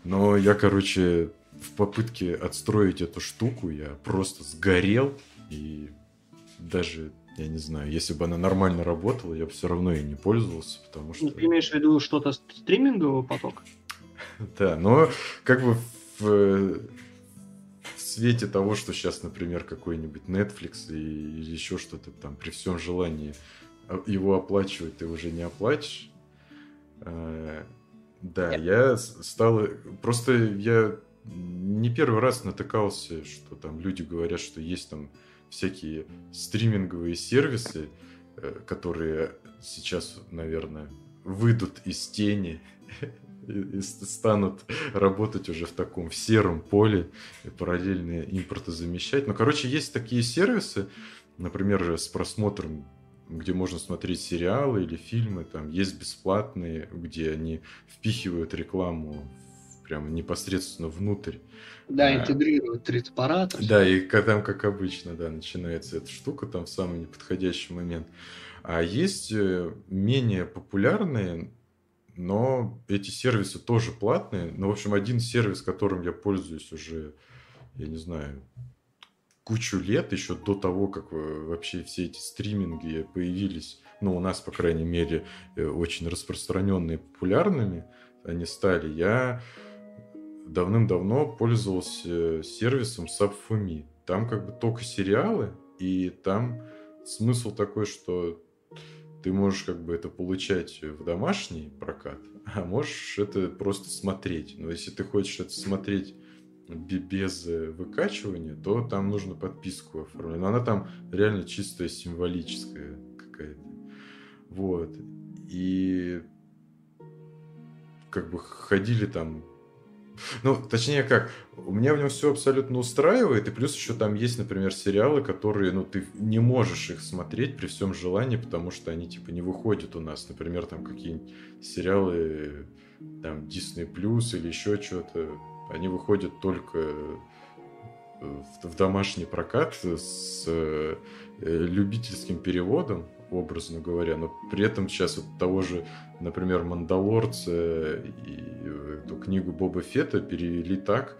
Но я, короче, в попытке отстроить эту штуку, я просто сгорел, и даже, я не знаю, если бы она нормально работала, я бы все равно ей не пользовался, потому что... Ты имеешь в виду что-то стримингового потока? Да, но как бы в свете того, что сейчас, например, какой-нибудь Netflix или еще что-то там, при всем желании а, его оплачивать, ты уже не оплатишь. А, да, я стал... Просто я не первый раз натыкался, что там люди говорят, что есть там всякие стриминговые сервисы, э, которые сейчас, наверное, выйдут из тени и, станут работать уже в таком в сером поле, и параллельно импорты замещать. Но, короче, есть такие сервисы, например, с просмотром где можно смотреть сериалы или фильмы, там есть бесплатные, где они впихивают рекламу прямо непосредственно внутрь. Да, а, интегрируют триц-аппарат. Да, и там, как обычно, да, начинается эта штука там в самый неподходящий момент. А есть э, менее популярные, но эти сервисы тоже платные. Ну, в общем, один сервис, которым я пользуюсь уже, я не знаю, кучу лет, еще до того, как э, вообще все эти стриминги появились, ну, у нас, по крайней мере, э, очень распространенные, популярными они стали, я давным-давно пользовался сервисом Subfumi. Там как бы только сериалы, и там смысл такой, что ты можешь как бы это получать в домашний прокат, а можешь это просто смотреть. Но если ты хочешь это смотреть без выкачивания, то там нужно подписку оформлять. Но она там реально чистая символическая какая-то. Вот. И как бы ходили там ну, точнее как, у меня в нем все абсолютно устраивает, и плюс еще там есть, например, сериалы, которые, ну, ты не можешь их смотреть при всем желании, потому что они, типа, не выходят у нас. Например, там какие-нибудь сериалы, там, Disney Plus или еще что-то, они выходят только в, в домашний прокат с э, любительским переводом, образно говоря, но при этом сейчас вот того же, например, Мандалорца и эту книгу Боба Фета перевели так,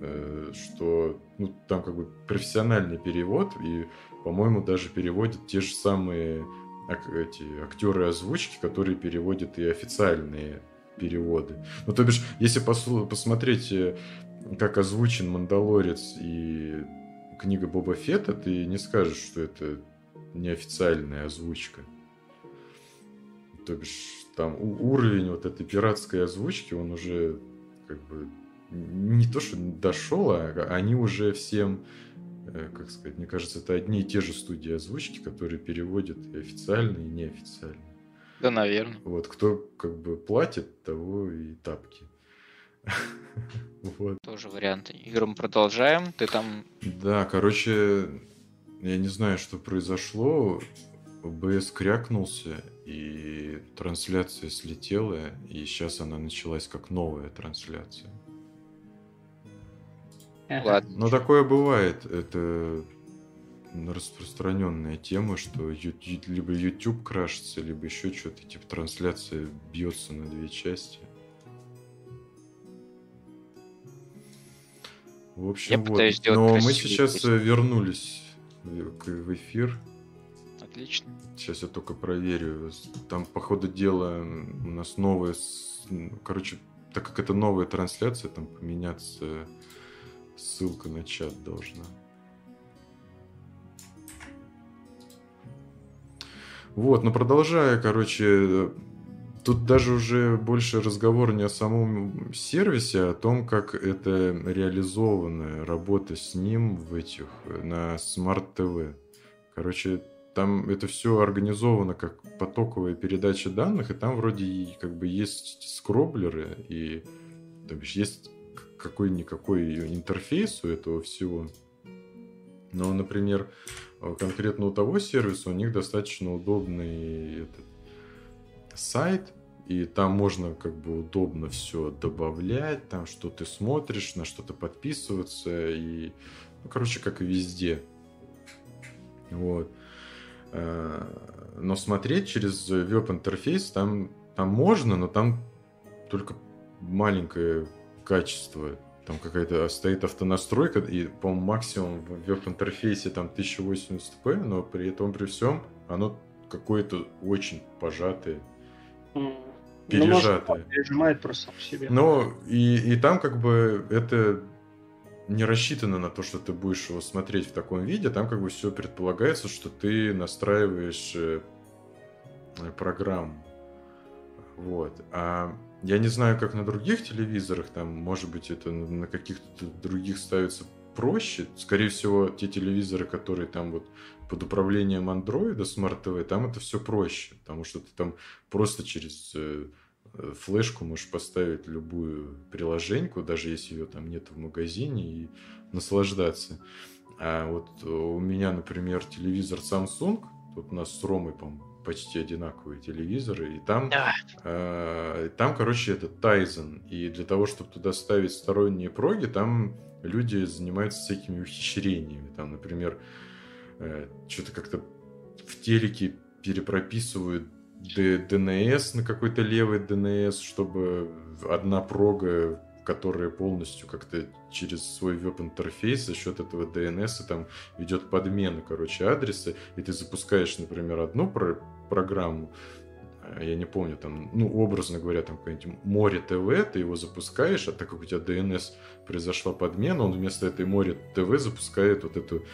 э, что ну, там как бы профессиональный перевод, и, по-моему, даже переводят те же самые эти актеры озвучки, которые переводят и официальные переводы. Ну, то бишь, если послу- посмотреть, э, как озвучен Мандалорец и книга Боба Фета, ты не скажешь, что это неофициальная озвучка. То бишь, там уровень вот этой пиратской озвучки, он уже как бы не то, что дошел, а они уже всем, э, как сказать, мне кажется, это одни и те же студии озвучки, которые переводят и официально, и неофициально. Да, наверное. Вот, кто как бы платит, того и тапки. Вот. Тоже вариант. Играм продолжаем. Ты там... Да, короче, я не знаю, что произошло. ОБС крякнулся, и трансляция слетела, и сейчас она началась как новая трансляция. Ладно. Но такое бывает. Это распространенная тема, что либо YouTube крашится, либо еще что-то, типа трансляция бьется на две части. В общем, Я вот. Но мы сейчас вернулись в эфир. Отлично. Сейчас я только проверю. Там, по ходу дела, у нас новая... Короче, так как это новая трансляция, там поменяться ссылка на чат должна. Вот, но продолжая, короче, тут даже уже больше разговор не о самом сервисе, а о том, как это реализовано, работа с ним в этих, на Smart TV. Короче, там это все организовано как потоковая передача данных, и там вроде как бы есть скроблеры, и то бишь, есть какой-никакой интерфейс у этого всего. Но, например, конкретно у того сервиса у них достаточно удобный этот сайт, и там можно как бы удобно все добавлять, там что ты смотришь, на что-то подписываться, и, ну, короче, как и везде. Вот. Э, но смотреть через веб-интерфейс там, там можно, но там только маленькое качество. Там какая-то стоит автонастройка, и, по-моему, максимум в веб-интерфейсе там 1080p, но при этом, при всем, оно какое-то очень пожатое пережатое. Ну, пережимает просто в себе. Но и, и там как бы это не рассчитано на то, что ты будешь его смотреть в таком виде. Там как бы все предполагается, что ты настраиваешь э, программу. Вот. А я не знаю, как на других телевизорах, там, может быть, это на каких-то других ставится проще. Скорее всего, те телевизоры, которые там вот под управлением Android Smart TV, там это все проще, потому что ты там просто через э, э, флешку можешь поставить любую приложеньку, даже если ее там нет в магазине, и наслаждаться. А вот у меня, например, телевизор Samsung, тут у нас с Ромой, по почти одинаковые телевизоры, и там, э, там, короче, это Тайзен, и для того, чтобы туда ставить сторонние проги, там люди занимаются всякими ухищрениями, там, например, э, что-то как-то в телеке перепрописывают DNS на какой-то левый DNS, чтобы одна прога которая полностью как-то через свой веб-интерфейс за счет этого DNS там ведет подмену, короче, адреса, и ты запускаешь, например, одну про программу, я не помню, там, ну, образно говоря, там какое-нибудь море ТВ, ты его запускаешь, а так как у тебя DNS произошла подмена, он вместо этой море ТВ запускает вот эту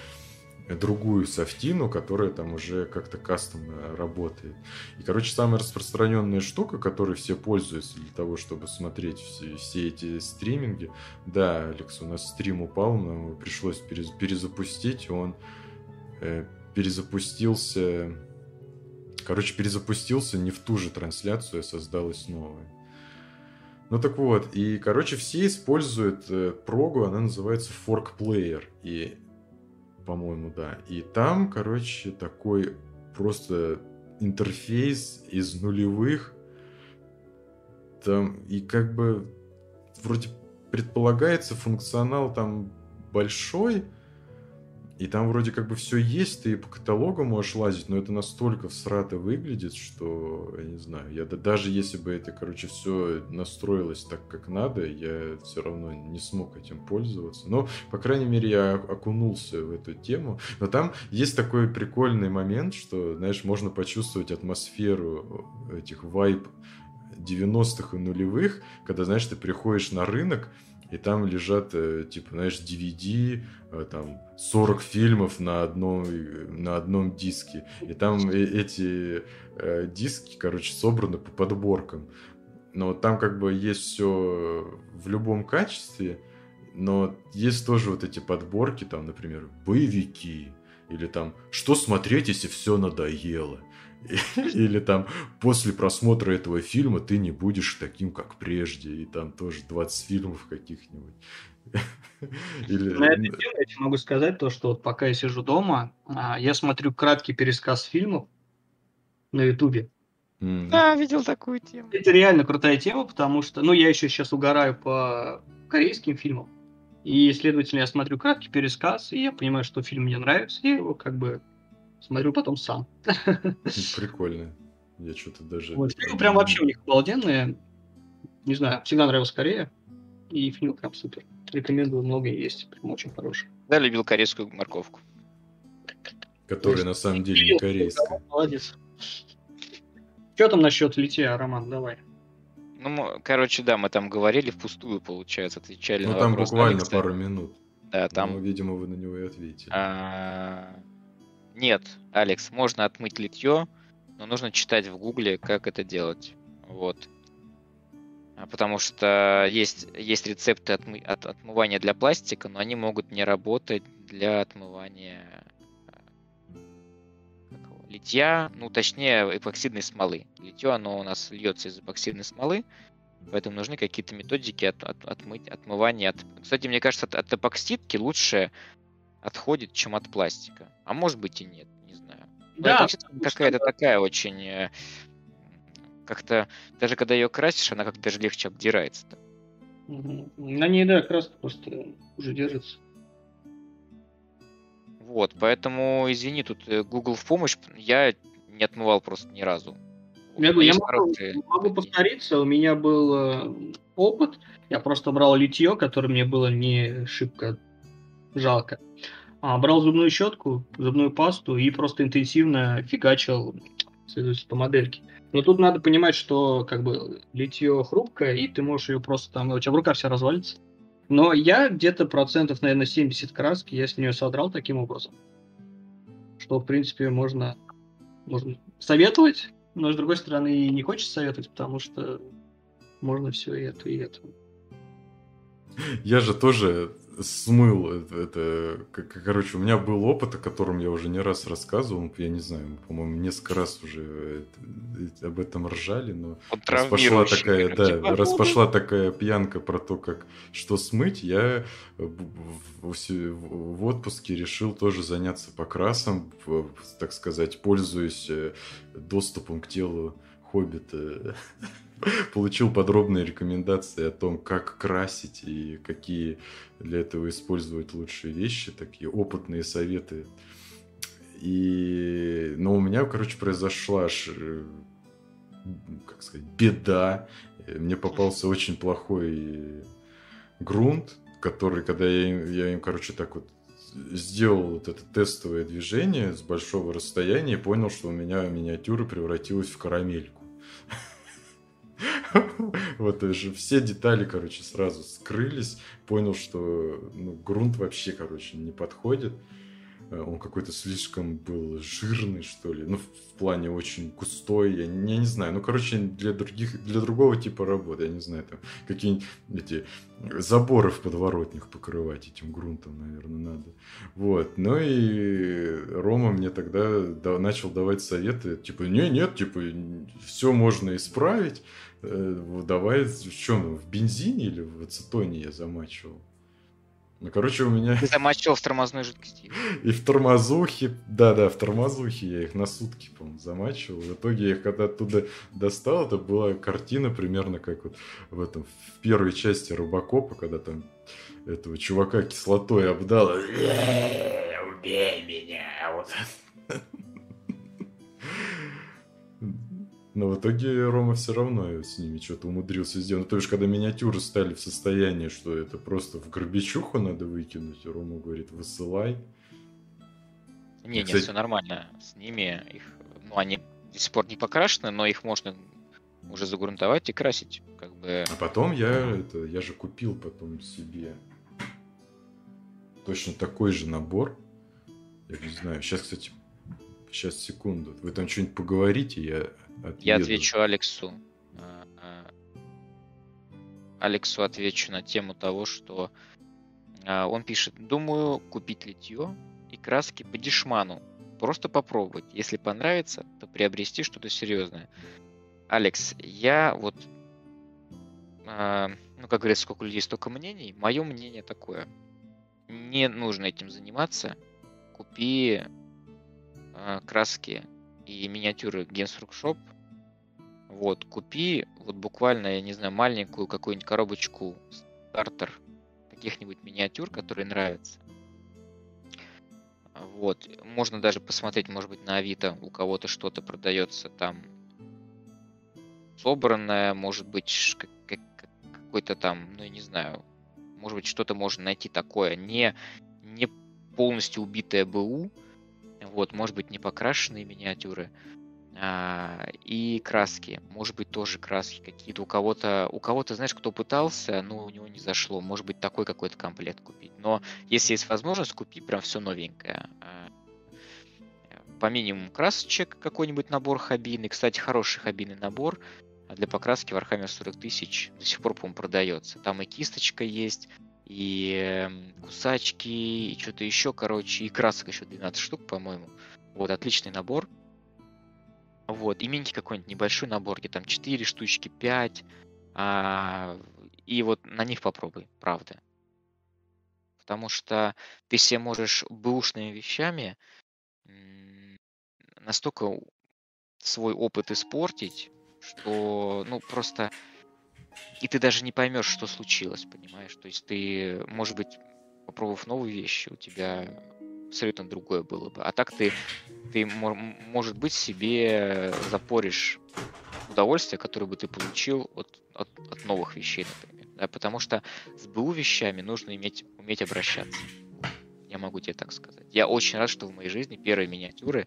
другую софтину, которая там уже как-то кастомно работает. И, короче, самая распространенная штука, которой все пользуются для того, чтобы смотреть все, все эти стриминги. Да, Алекс, у нас стрим упал, нам пришлось перезапустить, он э, перезапустился... Короче, перезапустился не в ту же трансляцию, а создалась новая. Ну так вот, и, короче, все используют э, прогу, она называется Fork Player. И по-моему, да. И там, короче, такой просто интерфейс из нулевых. Там, и как бы вроде предполагается функционал там большой, и там вроде как бы все есть, ты по каталогу можешь лазить, но это настолько всрато выглядит, что, я не знаю, я даже если бы это, короче, все настроилось так, как надо, я все равно не смог этим пользоваться. Но, по крайней мере, я окунулся в эту тему. Но там есть такой прикольный момент, что, знаешь, можно почувствовать атмосферу этих вайп 90-х и нулевых, когда, знаешь, ты приходишь на рынок, и там лежат, э, типа, знаешь, DVD, э, там 40 фильмов на одном, на одном диске. И там эти э, диски, короче, собраны по подборкам. Но там как бы есть все в любом качестве, но есть тоже вот эти подборки, там, например, боевики, или там, что смотреть, если все надоело. Или там после просмотра этого фильма ты не будешь таким, как прежде. И там тоже 20 фильмов каких-нибудь. Или... На этой теме я тебе могу сказать то, что вот пока я сижу дома, а, я смотрю краткий пересказ фильмов на Ютубе. Mm. Да, видел такую тему. Это реально крутая тема, потому что, ну, я еще сейчас угораю по корейским фильмам, и, следовательно, я смотрю краткий пересказ, и я понимаю, что фильм мне нравится, и его как бы Смотрю потом сам. Прикольно. Я что-то даже... Вот, фильмы прям вообще у них обалденные. Не знаю, всегда нравилась Корея. И фильм прям супер. Рекомендую, много есть. Прям очень хороший. Да, любил корейскую морковку. Которая на самом деле не корейская. Молодец. Что там насчет литья, Роман, давай. Ну, короче, да, мы там говорили впустую, получается, отвечали ну, на там буквально Алекса. пару минут. Да, там... Ну, видимо, вы на него и ответили. А... Нет, Алекс, можно отмыть литье, но нужно читать в гугле, как это делать. Вот. А, потому что есть, есть рецепты отмы, от, отмывания для пластика, но они могут не работать для отмывания какого, литья, ну точнее эпоксидной смолы. Литье, оно у нас льется из эпоксидной смолы, поэтому нужны какие-то методики от, от, отмыть, отмывания. От... Кстати, мне кажется, от, от эпоксидки лучше отходит, чем от пластика. А может быть и нет, не знаю. Да, какая-то такая очень... Э, как-то, даже когда ее красишь, она как-то даже легче обдирается. Угу. На ней, да, краска просто уже держится. Вот, поэтому, извини, тут э, Google в помощь, я не отмывал просто ни разу. Я, я могу, могу повториться, у меня был э, опыт, я просто брал литье, которое мне было не шибко жалко. А, брал зубную щетку, зубную пасту и просто интенсивно фигачил по модельке. Но тут надо понимать, что как бы литье хрупкое, и ты можешь ее просто там, у тебя в руках вся развалится. Но я где-то процентов, наверное, 70 краски я с нее содрал таким образом. Что, в принципе, можно, можно советовать, но, с другой стороны, и не хочется советовать, потому что можно все и это, и это. Я же тоже смыл это, это, короче, у меня был опыт, о котором я уже не раз рассказывал, я не знаю, по-моему, несколько раз уже об этом ржали, но раз пошла такая, да, типа, раз пошла такая пьянка про то, как что смыть, я в, в отпуске решил тоже заняться покрасом, так сказать, пользуясь э, доступом к телу Хоббита получил подробные рекомендации о том, как красить и какие для этого использовать лучшие вещи, такие опытные советы. И, но у меня, короче, произошла аж, как сказать, беда. Мне попался очень плохой грунт, который, когда я, я им, короче, так вот сделал вот это тестовое движение с большого расстояния, понял, что у меня миниатюра превратилась в карамельку. Вот, же все детали, короче, сразу скрылись. Понял, что ну, грунт вообще, короче, не подходит. Э, он какой-то слишком был жирный, что ли. Ну, в плане очень густой. Я я не знаю. Ну, короче, для других, для другого типа работы. Я не знаю, там какие-нибудь эти заборы в подворотнях покрывать этим грунтом, наверное, надо. Вот. Ну и Рома мне тогда да, начал давать советы. Типа, не, нет, типа, все можно исправить. Э, давай, в чем? В бензине или в ацетоне я замачивал? Ну, короче, у меня... Ты замачивал в тормозной жидкости. И в тормозухе, да-да, в тормозухе я их на сутки, по-моему, замачивал. В итоге я их когда оттуда достал, это была картина примерно как вот в этом, в первой части Робокопа, когда там этого чувака кислотой обдало. Убей меня! Вот. Но в итоге Рома все равно с ними что-то умудрился сделать. Ну, то есть, когда миниатюры стали в состоянии, что это просто в горбичуху надо выкинуть, Рома говорит, высылай. Не, Кстати... не, все нормально. С ними их, ну, они до сих пор не покрашены, но их можно уже загрунтовать и красить, как бы. А потом я это, я же купил потом себе точно такой же набор. Я не знаю. Сейчас, кстати, сейчас секунду. Вы там что-нибудь поговорите, я Отъеду. Я отвечу Алексу. А, а, Алексу отвечу на тему того, что а, он пишет, думаю, купить литье и краски по дешману. Просто попробовать. Если понравится, то приобрести что-то серьезное. Алекс, я вот, ну, как говорится, сколько людей, столько мнений. Мое мнение такое. Не нужно этим заниматься. Купи краски и миниатюры Shop. Вот, купи вот буквально, я не знаю, маленькую какую-нибудь коробочку стартер каких-нибудь миниатюр, которые нравятся. Вот, можно даже посмотреть, может быть, на Авито у кого-то что-то продается там собранное, может быть, какой-то там, ну, я не знаю, может быть, что-то можно найти такое, не, не полностью убитое БУ, вот, может быть, не покрашенные миниатюры. А, и краски. Может быть, тоже краски какие-то. У кого-то, у кого-то, знаешь, кто пытался, но у него не зашло. Может быть, такой какой-то комплект купить. Но если есть возможность, купи прям все новенькое. А, по минимуму красочек какой-нибудь набор хабины. Кстати, хороший хабинный набор для покраски Warhammer 40 тысяч до сих пор, по-моему, продается. Там и кисточка есть, и эм, кусачки, и что-то еще, короче, и красок еще 12 штук, по-моему. Вот, отличный набор. Вот, и миньки какой-нибудь небольшой набор, где там 4 штучки, 5. А, и вот на них попробуй, правда. Потому что ты себе можешь бэушными вещами настолько свой опыт испортить, что, ну, просто и ты даже не поймешь, что случилось, понимаешь? То есть ты, может быть, попробовав новые вещи, у тебя абсолютно другое было бы. А так ты, ты может быть, себе запоришь удовольствие, которое бы ты получил от, от, от новых вещей, например. Да? Потому что с БУ вещами нужно иметь, уметь обращаться. Я могу тебе так сказать. Я очень рад, что в моей жизни первые миниатюры,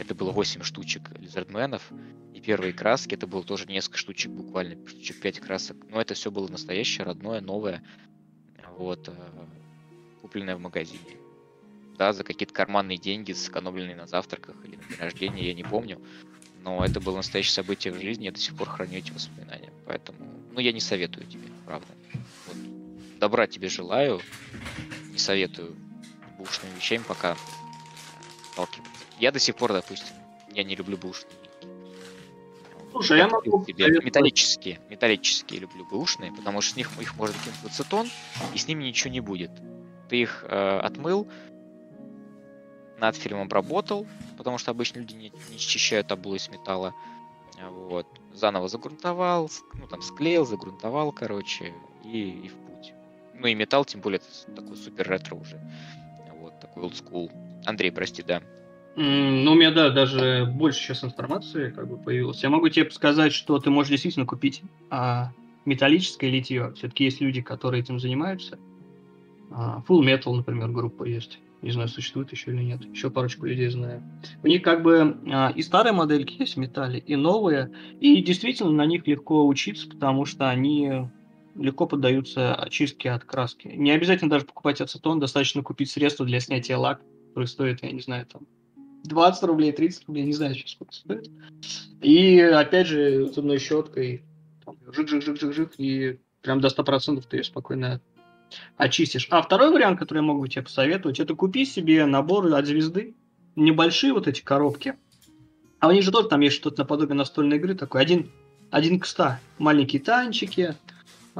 это было 8 штучек лизардменов, и первые краски, это было тоже несколько штучек, буквально штучек 5 красок. Но это все было настоящее, родное, новое, вот, э, купленное в магазине. Да, за какие-то карманные деньги, сэкономленные на завтраках или на день рождения, я не помню. Но это было настоящее событие в жизни, я до сих пор храню эти воспоминания. Поэтому, ну, я не советую тебе, правда. Вот. добра тебе желаю. Не советую бушными вещами пока сталкиваться. Я до сих пор, допустим, я не люблю бушные. Слушай, я могу тебе металлические, металлические люблю бэушные, потому что с них их можно кинуть в ацетон, и с ними ничего не будет. Ты их э, отмыл, над фильмом обработал, потому что обычно люди не, не счищают табло из металла. Вот. Заново загрунтовал, ну там склеил, загрунтовал, короче, и, и в путь. Ну и металл, тем более, это такой супер ретро уже. Old school. Андрей, прости, да. Ну, у меня, да, даже больше сейчас информации как бы появилось. Я могу тебе сказать, что ты можешь действительно купить а, металлическое литье. Все-таки есть люди, которые этим занимаются. А, Full Metal, например, группа есть. Не знаю, существует еще или нет. Еще парочку людей знаю. У них как бы а, и старые модельки есть в металле, и новые. И действительно на них легко учиться, потому что они легко поддаются очистке от краски. Не обязательно даже покупать ацетон, достаточно купить средство для снятия лак, который стоит, я не знаю, там 20 рублей, 30 рублей, не знаю сейчас сколько стоит. И опять же зубной щеткой жик-жик-жик-жик-жик, и прям до 100% ты ее спокойно очистишь. А второй вариант, который я могу тебе посоветовать, это купи себе наборы от звезды, небольшие вот эти коробки. А у них же тоже там есть что-то наподобие настольной игры, такой один, один к ста. Маленькие танчики,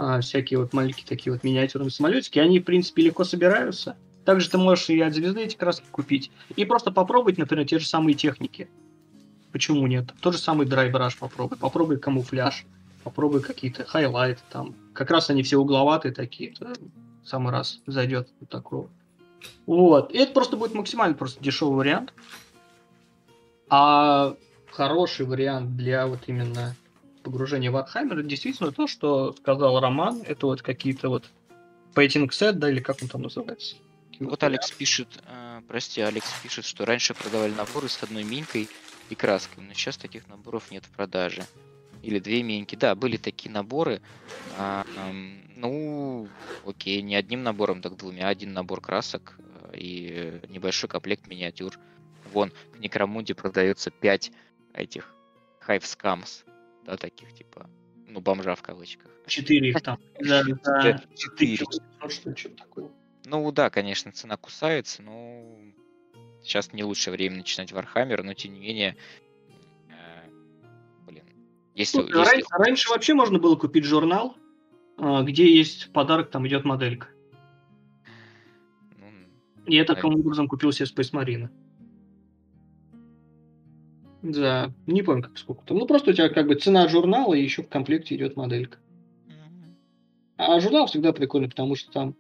а, всякие вот маленькие такие вот миниатюрные самолетики. Они, в принципе, легко собираются. Также ты можешь и от звезды эти краски купить. И просто попробовать, например, те же самые техники. Почему нет? Тот же самый драйбраш попробуй. Попробуй камуфляж. Попробуй какие-то хайлайты там. Как раз они все угловатые такие. Это в самый раз зайдет вот такого. Вот. И это просто будет максимально просто дешевый вариант. А хороший вариант для вот именно погружения в Warhammer действительно то, что сказал Роман. Это вот какие-то вот painting set, да, или как он там называется. Вот Алекс пишет, э, прости, Алекс пишет, что раньше продавали наборы с одной минькой и краской, но сейчас таких наборов нет в продаже. Или две миньки. Да, были такие наборы. А, э, ну, окей, не одним набором, так двумя. Один набор красок э, и небольшой комплект миниатюр. Вон, в Некромунде продается 5 этих Hive Scum, да, таких типа, ну, бомжа в кавычках. Четыре их там. Четыре. Ну да, конечно, цена кусается, но сейчас не лучшее время начинать Warhammer, но тем не менее, э, блин, если, ну, если... Раньше, вообще можно было купить журнал, э, где есть подарок, там идет моделька. Ну, И я таким образом купил себе Space Marine. Да, не помню, как сколько там. Ну, просто у тебя как бы цена журнала, и еще в комплекте идет моделька. А журнал всегда прикольный, потому что там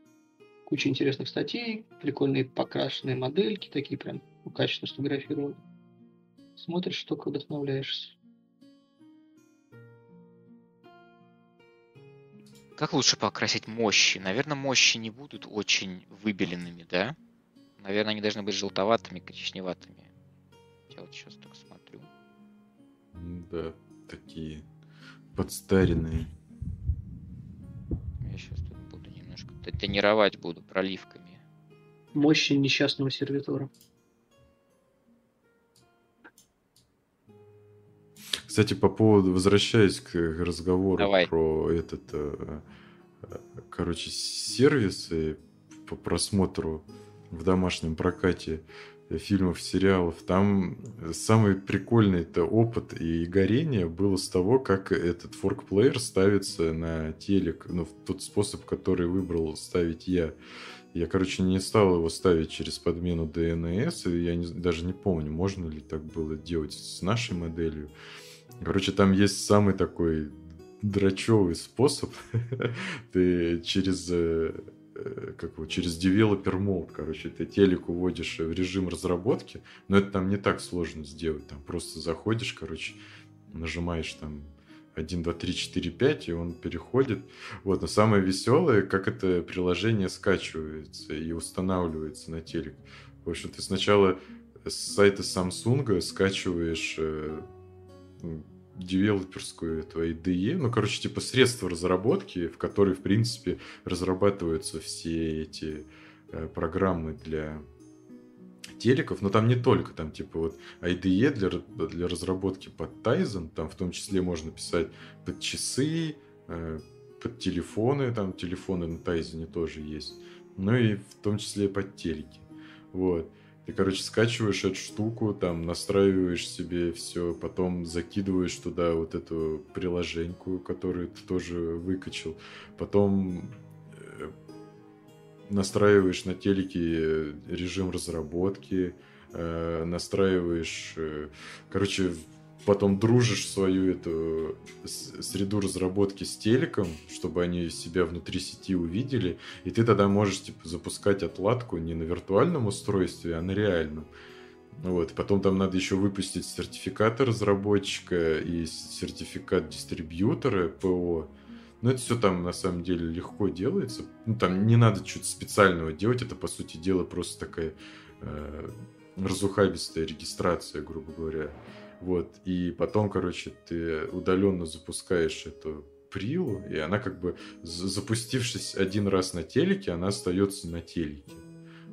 куча интересных статей, прикольные покрашенные модельки, такие прям ну, качественно сфотографированы. Смотришь, только вдохновляешься. Как лучше покрасить мощи? Наверное, мощи не будут очень выбеленными, да? Наверное, они должны быть желтоватыми, коричневатыми. Я вот сейчас так смотрю. Да, такие подстаренные. тонировать буду проливками. Мощи несчастного сервитора. Кстати, по поводу, возвращаясь к разговору Давай. про этот, э, э, короче, сервисы по просмотру в домашнем прокате фильмов, сериалов, там самый прикольный это опыт и горение было с того, как этот форк-плеер ставится на телек, ну, в тот способ, который выбрал ставить я. Я, короче, не стал его ставить через подмену DNS, и я не, даже не помню, можно ли так было делать с нашей моделью. Короче, там есть самый такой драчевый способ. Ты через э, как его, через developer mode, короче, ты телек уводишь в режим разработки, но это там не так сложно сделать, там просто заходишь, короче, нажимаешь там 1, 2, 3, 4, 5, и он переходит. Вот, но самое веселое, как это приложение скачивается и устанавливается на телек. В общем, ты сначала с сайта Samsung скачиваешь э, девелоперскую эту IDE, ну, короче, типа средства разработки, в которой, в принципе, разрабатываются все эти э, программы для телеков, но там не только, там типа вот IDE для, для разработки под Tizen, там в том числе можно писать под часы, э, под телефоны, там телефоны на Тайзене тоже есть, ну и в том числе под телеки. Вот. Ты, короче, скачиваешь эту штуку, там настраиваешь себе все, потом закидываешь туда вот эту приложеньку, которую ты тоже выкачал, потом э, настраиваешь на телеке режим разработки, э, настраиваешь, э, короче, потом дружишь свою эту среду разработки с телеком, чтобы они себя внутри сети увидели, и ты тогда можешь типа запускать отладку не на виртуальном устройстве, а на реальном. Вот. Потом там надо еще выпустить сертификаты разработчика и сертификат дистрибьютора ПО. Но это все там на самом деле легко делается. Ну, там не надо что-то специального делать. Это, по сути дела, просто такая э, разухабистая регистрация, грубо говоря. Вот, и потом, короче, ты удаленно запускаешь эту прилу, и она как бы, запустившись один раз на телеке, она остается на телеке.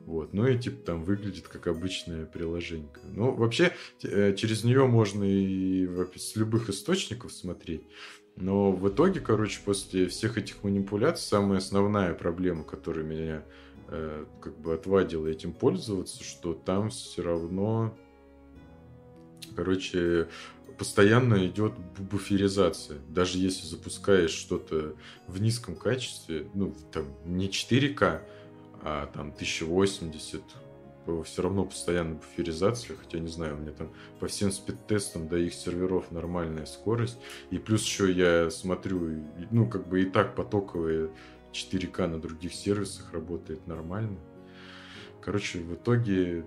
Вот, ну и типа там выглядит как обычное приложение. Ну, вообще, э, через нее можно и с любых источников смотреть. Но в итоге, короче, после всех этих манипуляций, самая основная проблема, которая меня э, как бы отвадила этим пользоваться, что там все равно короче, постоянно идет буферизация. Даже если запускаешь что-то в низком качестве, ну, там, не 4К, а там 1080, все равно постоянно буферизация, хотя не знаю, у меня там по всем спид-тестам до их серверов нормальная скорость, и плюс еще я смотрю, ну, как бы и так потоковые 4К на других сервисах работает нормально. Короче, в итоге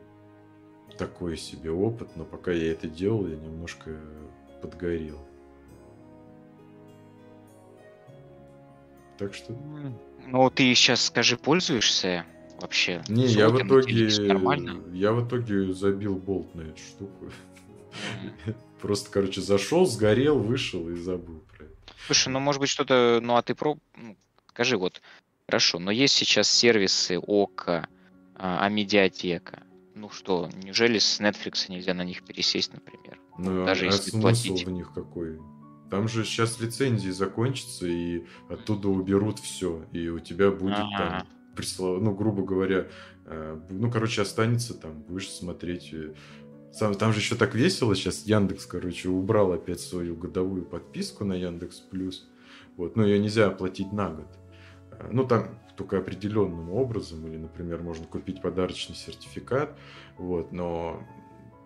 такой себе опыт, но пока я это делал, я немножко подгорел. Так что... Ну, ты сейчас, скажи, пользуешься вообще? Не, я в итоге... Нормально? Я в итоге забил болт на эту штуку. Просто, короче, зашел, сгорел, вышел и забыл про это. Слушай, ну, может быть, что-то... Ну, а ты про... Ну, скажи, вот, хорошо, но есть сейчас сервисы ОКО, а медиатека ну что, неужели с Netflix нельзя на них пересесть, например? Ну, Даже а если смысл платить. в них какой? Там же сейчас лицензии закончатся, и оттуда уберут все, и у тебя будет А-а-а. там, прислов... ну, грубо говоря, э, ну, короче, останется там, будешь смотреть. Сам, там же еще так весело сейчас. Яндекс, короче, убрал опять свою годовую подписку на Яндекс Плюс. Вот, но ее нельзя оплатить на год. Э, ну, там только определенным образом, или, например, можно купить подарочный сертификат, вот, но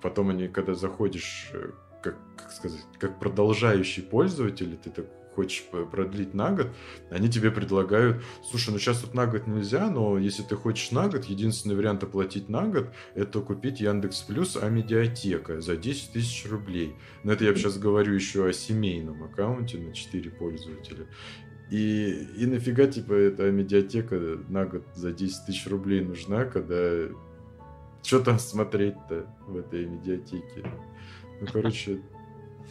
потом они, когда заходишь, э, как, как сказать, как продолжающий пользователь, ты так хочешь продлить на год, они тебе предлагают, слушай, ну сейчас тут на год нельзя, но если ты хочешь на год, единственный вариант оплатить на год, это купить Яндекс Плюс, а медиатека за 10 тысяч рублей. Но это я сейчас говорю еще о семейном аккаунте на 4 пользователя. И, и нафига, типа, эта медиатека на год за 10 тысяч рублей нужна, когда... Что там смотреть-то в этой медиатеке? Ну, короче,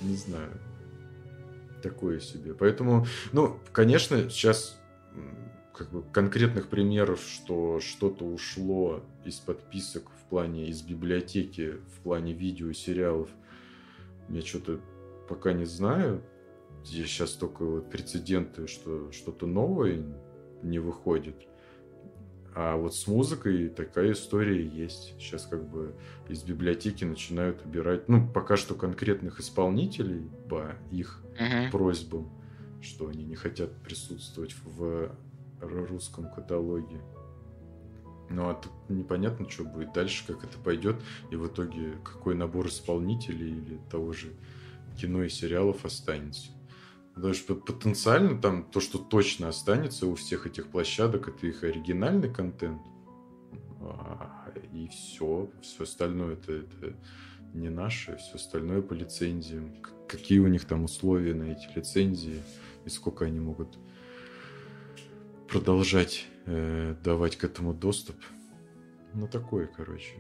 не знаю. Такое себе. Поэтому, ну, конечно, сейчас как бы конкретных примеров, что что-то ушло из подписок в плане, из библиотеки, в плане видео, сериалов, я что-то пока не знаю где сейчас только вот прецеденты, что что-то новое не выходит. А вот с музыкой такая история есть. Сейчас как бы из библиотеки начинают убирать, ну, пока что конкретных исполнителей по их uh-huh. просьбам, что они не хотят присутствовать в русском каталоге. Ну, а тут непонятно, что будет дальше, как это пойдет, и в итоге какой набор исполнителей или того же кино и сериалов останется. Потому что потенциально там то, что точно останется у всех этих площадок, это их оригинальный контент. А, и все. Все остальное это, это не наше, все остальное по лицензиям. Какие у них там условия на эти лицензии и сколько они могут продолжать э, давать к этому доступ. Ну, такое, короче.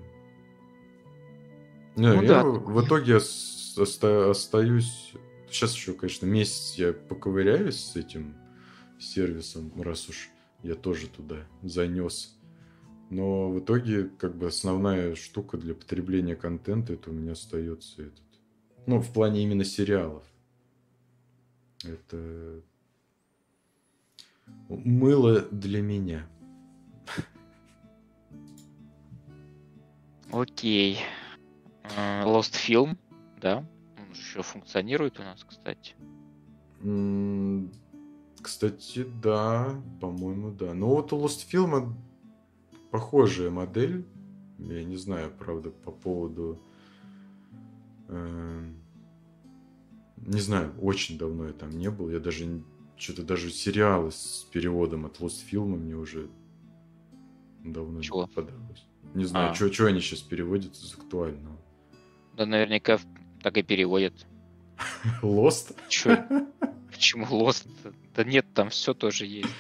Не, ну, я да. в итоге оста- остаюсь Сейчас еще, конечно, месяц я поковыряюсь с этим сервисом, раз уж я тоже туда занес. Но в итоге, как бы основная штука для потребления контента, это у меня остается этот. Ну, в плане именно сериалов. Это Мыло для меня. Окей. Lost Film, да? Он же еще функционирует у нас, кстати. Кстати, да, по-моему, да. Но вот у Lost Film похожая модель. Я не знаю, правда, по поводу... э, Не знаю, очень давно я там не был. Я даже... Что-то даже сериалы с переводом от Lost Film мне уже давно Чего? не попадалось. Не знаю, А. что они сейчас переводят из актуального. Да наверняка так и переводят. Lost? Чё? Почему Lost? Да нет, там все тоже есть.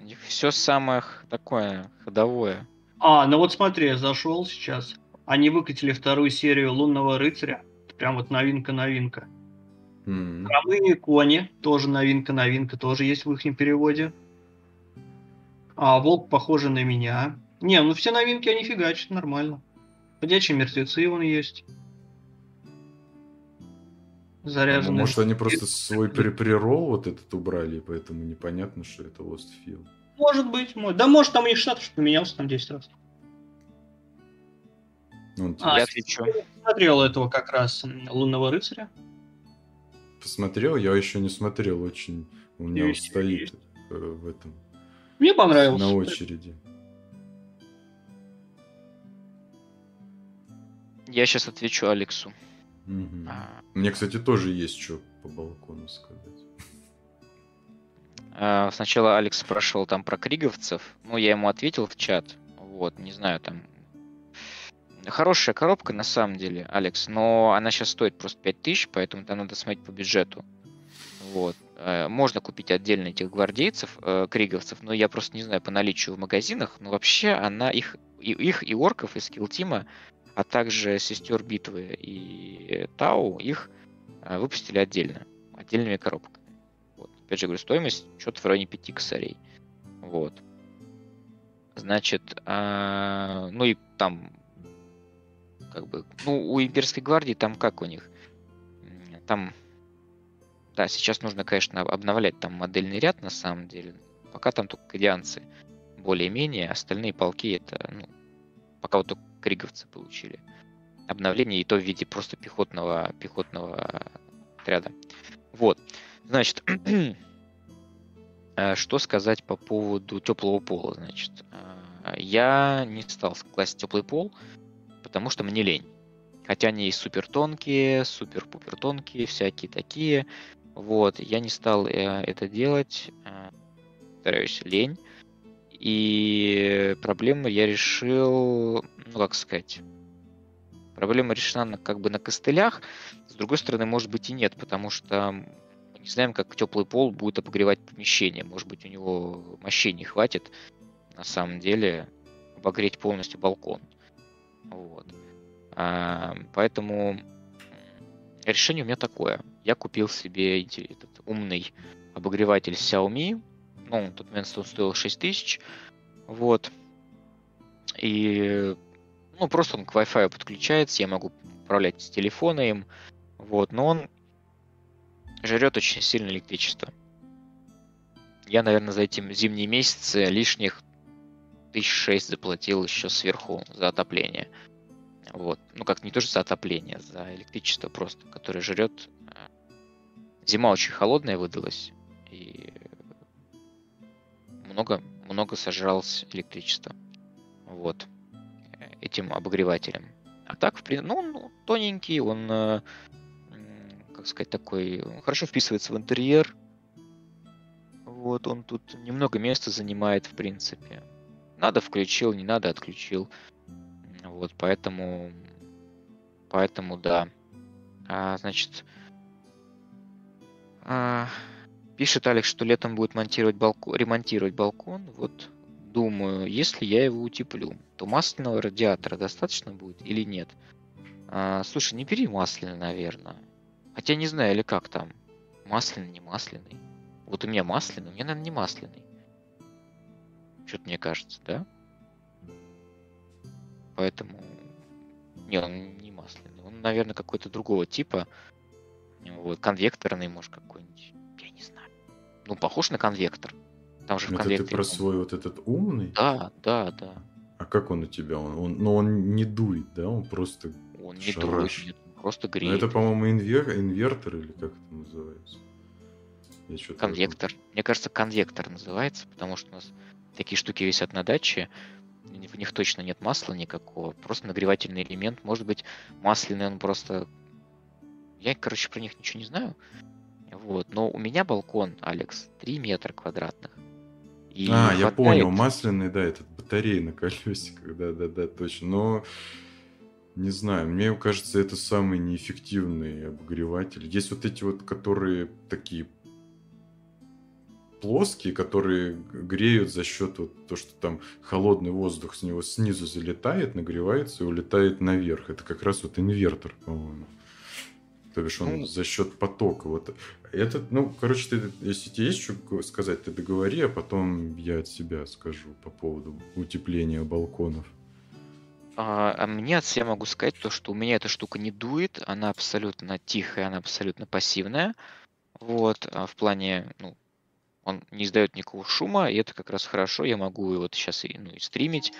У них все самое такое ходовое. А, ну вот смотри, я зашел сейчас. Они выкатили вторую серию Лунного рыцаря. Прям вот новинка-новинка. Хромые кони, тоже новинка-новинка, тоже есть в их переводе. А волк похожий на меня. Не, ну все новинки они фигачат, нормально. Ходячие мертвецы вон есть. Ну, Заряженные. Может, они просто свой при прирол вот этот убрали, и поэтому непонятно, что это Lost Field. Может быть, может. Да может там у них штат поменялся там 10 раз. Ну, он, А, Я отвечу. Смотрел этого как раз Лунного рыцаря. посмотрел, я еще не смотрел, очень у меня Есть, стоит есть. э, в этом Мне понравился. на очереди. Я сейчас отвечу Алексу. Мгм. А, Мне, кстати, тоже есть что по балкону сказать. а, Сначала Алекс спрашивал там про криговцев. Ну, я ему ответил в чат. Вот, не знаю, там... Хорошая коробка, на самом деле, Алекс, но она сейчас стоит просто 5000, поэтому там надо смотреть по бюджету. Вот. Э, Можно купить отдельно этих гвардейцев, э, криговцев, но я просто не знаю по наличию в магазинах, но вообще она их, и, их и орков, и скилл-тима, а также сестер битвы и Тау, их э, выпустили отдельно, отдельными коробками. Вот. Опять же говорю, стоимость что-то в районе 5 косарей. Вот. Значит, а, ну и там, как бы, ну, у имперской гвардии там как у них? Там, да, сейчас нужно, конечно, обновлять там модельный ряд на самом деле. Пока там только кадианцы более-менее, остальные полки это, ну, пока вот только криговцы получили. Обновление и то в виде просто пехотного, пехотного отряда. Вот. Значит, э, что сказать по поводу теплого пола, значит. Э, Я не стал класть теплый пол, потому что мне лень. Хотя они и супер тонкие, супер-пупер тонкие, всякие такие. Вот, я не стал э, это делать. э, Повторяюсь, лень. И проблему я решил, ну как сказать, проблема решена на, как бы на костылях. С другой стороны, может быть и нет, потому что мы не знаем, как теплый пол будет обогревать помещение. Может быть, у него мощей не хватит, на самом деле, обогреть полностью балкон. Вот. А, поэтому решение у меня такое. Я купил себе этот умный обогреватель Xiaomi. Ну, тот момент он стоил 6 тысяч. Вот. И ну, просто он к Wi-Fi подключается, я могу управлять с телефона им. Вот, но он жрет очень сильно электричество. Я, наверное, за эти зимние месяцы лишних тысяч шесть заплатил еще сверху за отопление. Вот. Ну, как не тоже за отопление, за электричество просто, которое жрет. Зима очень холодная выдалась, и много, много сожралось электричества. Вот. Этим обогревателем. А так, в принципе, ну, он тоненький, он, э, как сказать, такой, хорошо вписывается в интерьер. Вот, он тут немного места занимает, в принципе. Надо включил, не надо отключил. Вот, поэтому, поэтому да. А, значит, а, пишет Алекс, что летом будет монтировать балкон, ремонтировать балкон. Вот, думаю, если я его утеплю, то масляного радиатора достаточно будет или нет? А, слушай, не бери масляный, наверное. Хотя не знаю, или как там. Масляный, не масляный. Вот у меня масляный, у меня, наверное, не масляный. Что-то мне кажется, да? Поэтому... Не, он не масляный. Он, наверное, какой-то другого типа. Вот, конвекторный, может, какой-нибудь. Ну, похож на конвектор. Там же в Это ты про свой вот этот умный? Да, да, да. А как он у тебя? Он, он, ну, он не дует, да? Он просто... Он не Шараш. дует, просто Ну, греет. это, по-моему, инвер... инвертор или как это называется? Я. Конвектор. Мне кажется, конвектор называется, потому что у нас такие штуки висят на даче. В них точно нет масла никакого. Просто нагревательный элемент. Может быть, масляный он просто... Я, короче, про них ничего не знаю. Вот. Но у меня балкон, Алекс, 3 метра квадратных. И А, я хватает- понял, масляный, да, этот батареи на колесиках, да-да-да, точно. Но не знаю, мне кажется, это самый неэффективный обогреватель. Есть вот эти вот, которые такие плоские, которые греют за счет вот то, что там холодный воздух с него снизу залетает, нагревается и улетает наверх. Это как раз вот инвертор, по-моему. То бишь он Ну. за счет потока. Вот этот, ну, короче, ты, если тебе есть что сказать, ты договори, а потом я от себя скажу по поводу утепления балконов. А, а мне от себя могу сказать то, что у меня эта штука не дует, она абсолютно тихая, она абсолютно пассивная. Вот, а в плане, ну, он не издает никакого шума, и это как раз хорошо. Я могу и вот сейчас и, ну, и стримить,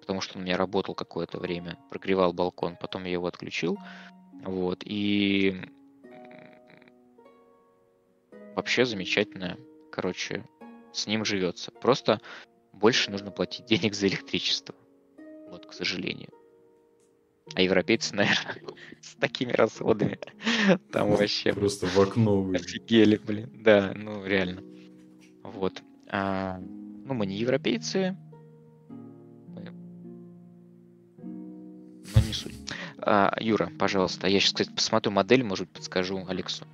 потому что он у меня работал какое-то время, прогревал балкон, потом я его отключил. Вот, и вообще замечательно. Короче, с ним живется. Просто больше нужно платить денег за электричество. Вот, к сожалению. А европейцы, наверное, с такими расходами там вообще Просто в окно вы. офигели, блин. Да, ну реально. Вот. А, ну, мы не европейцы. Мы- Но не суть. А, Юра, пожалуйста, я сейчас, кстати, посмотрю модель, может быть, подскажу Алексу.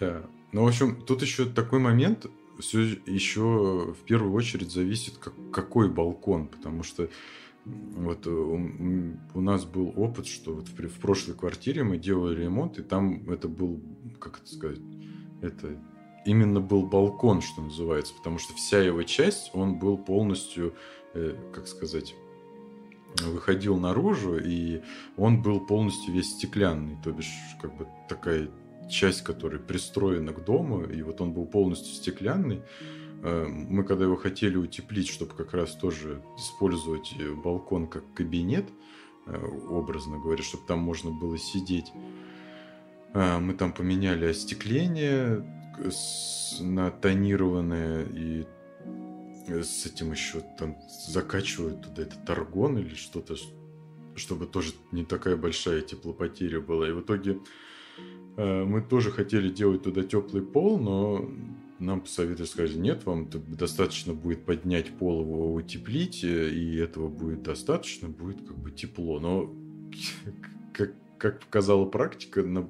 Да. Ну, в общем, тут еще такой момент, все еще в первую очередь зависит, как, какой балкон, потому что вот э, у, нас был опыт, что вот в, в прошлой квартире мы делали ремонт, и там это был, как это сказать, это именно был балкон, что называется, потому что вся его часть, он был полностью, э, как сказать, выходил наружу, и он был полностью весь стеклянный, то бишь, как бы такая часть, которая пристроена к дому, и вот он был полностью стеклянный. Э, Мы когда его хотели утеплить, чтобы как раз тоже использовать э, балкон как кабинет, э, образно говоря, чтобы там можно было сидеть, мы там поменяли остекление на тонированное и с этим еще там закачивают туда этот аргон или что-то, чтобы тоже не такая большая теплопотеря была. И в итоге э, мы тоже хотели делать туда теплый пол, но нам посоветовали, сказали, нет, вам достаточно будет поднять пол, его утеплить, э, и этого будет достаточно, будет как бы тепло. Но как, как показала практика, на-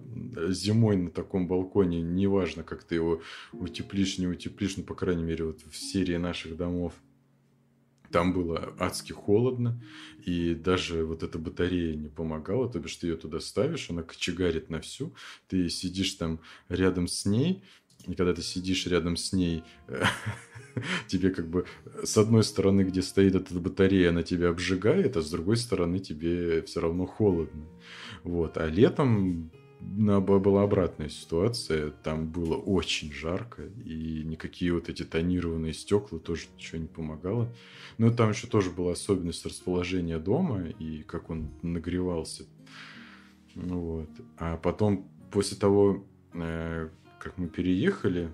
зимой на таком балконе, неважно, как ты его утеплишь, не утеплишь, ну, по крайней мере, вот в серии наших домов, там было адски холодно, и даже вот эта батарея не помогала, то бишь ты ее туда ставишь, она кочегарит на всю, ты сидишь там рядом с ней, и когда ты сидишь рядом с ней, тебе как бы с одной стороны, где стоит эта батарея, она тебя обжигает, а с другой стороны тебе все равно холодно. Вот. А летом на- была обратная ситуация. Там было очень жарко, и никакие вот эти тонированные стекла тоже ничего не помогало. Но там еще тоже была особенность расположения дома и как он нагревался. Ну Вот. А потом, после того, э, как мы переехали,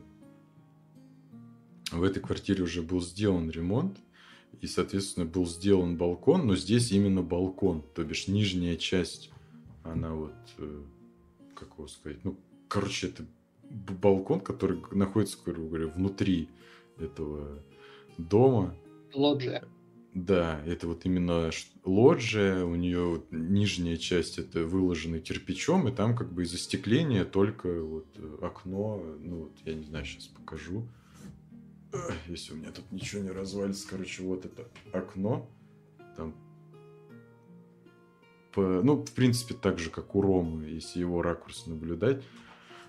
в этой квартире уже был сделан ремонт, и, соответственно, был сделан балкон, но здесь именно балкон, то бишь нижняя часть, она вот, э, как его сказать, ну, короче, это балкон, который находится, грубо говоря, внутри этого дома, Лоджия. Да, это вот именно лоджия, у нее вот нижняя часть это выложена кирпичом, и там как бы из остекления только вот э, окно, ну вот я не знаю, сейчас покажу. Если у меня тут ничего не развалится, короче, вот это окно, там, по- ну, в принципе, так же, как у Ромы, если его ракурс наблюдать.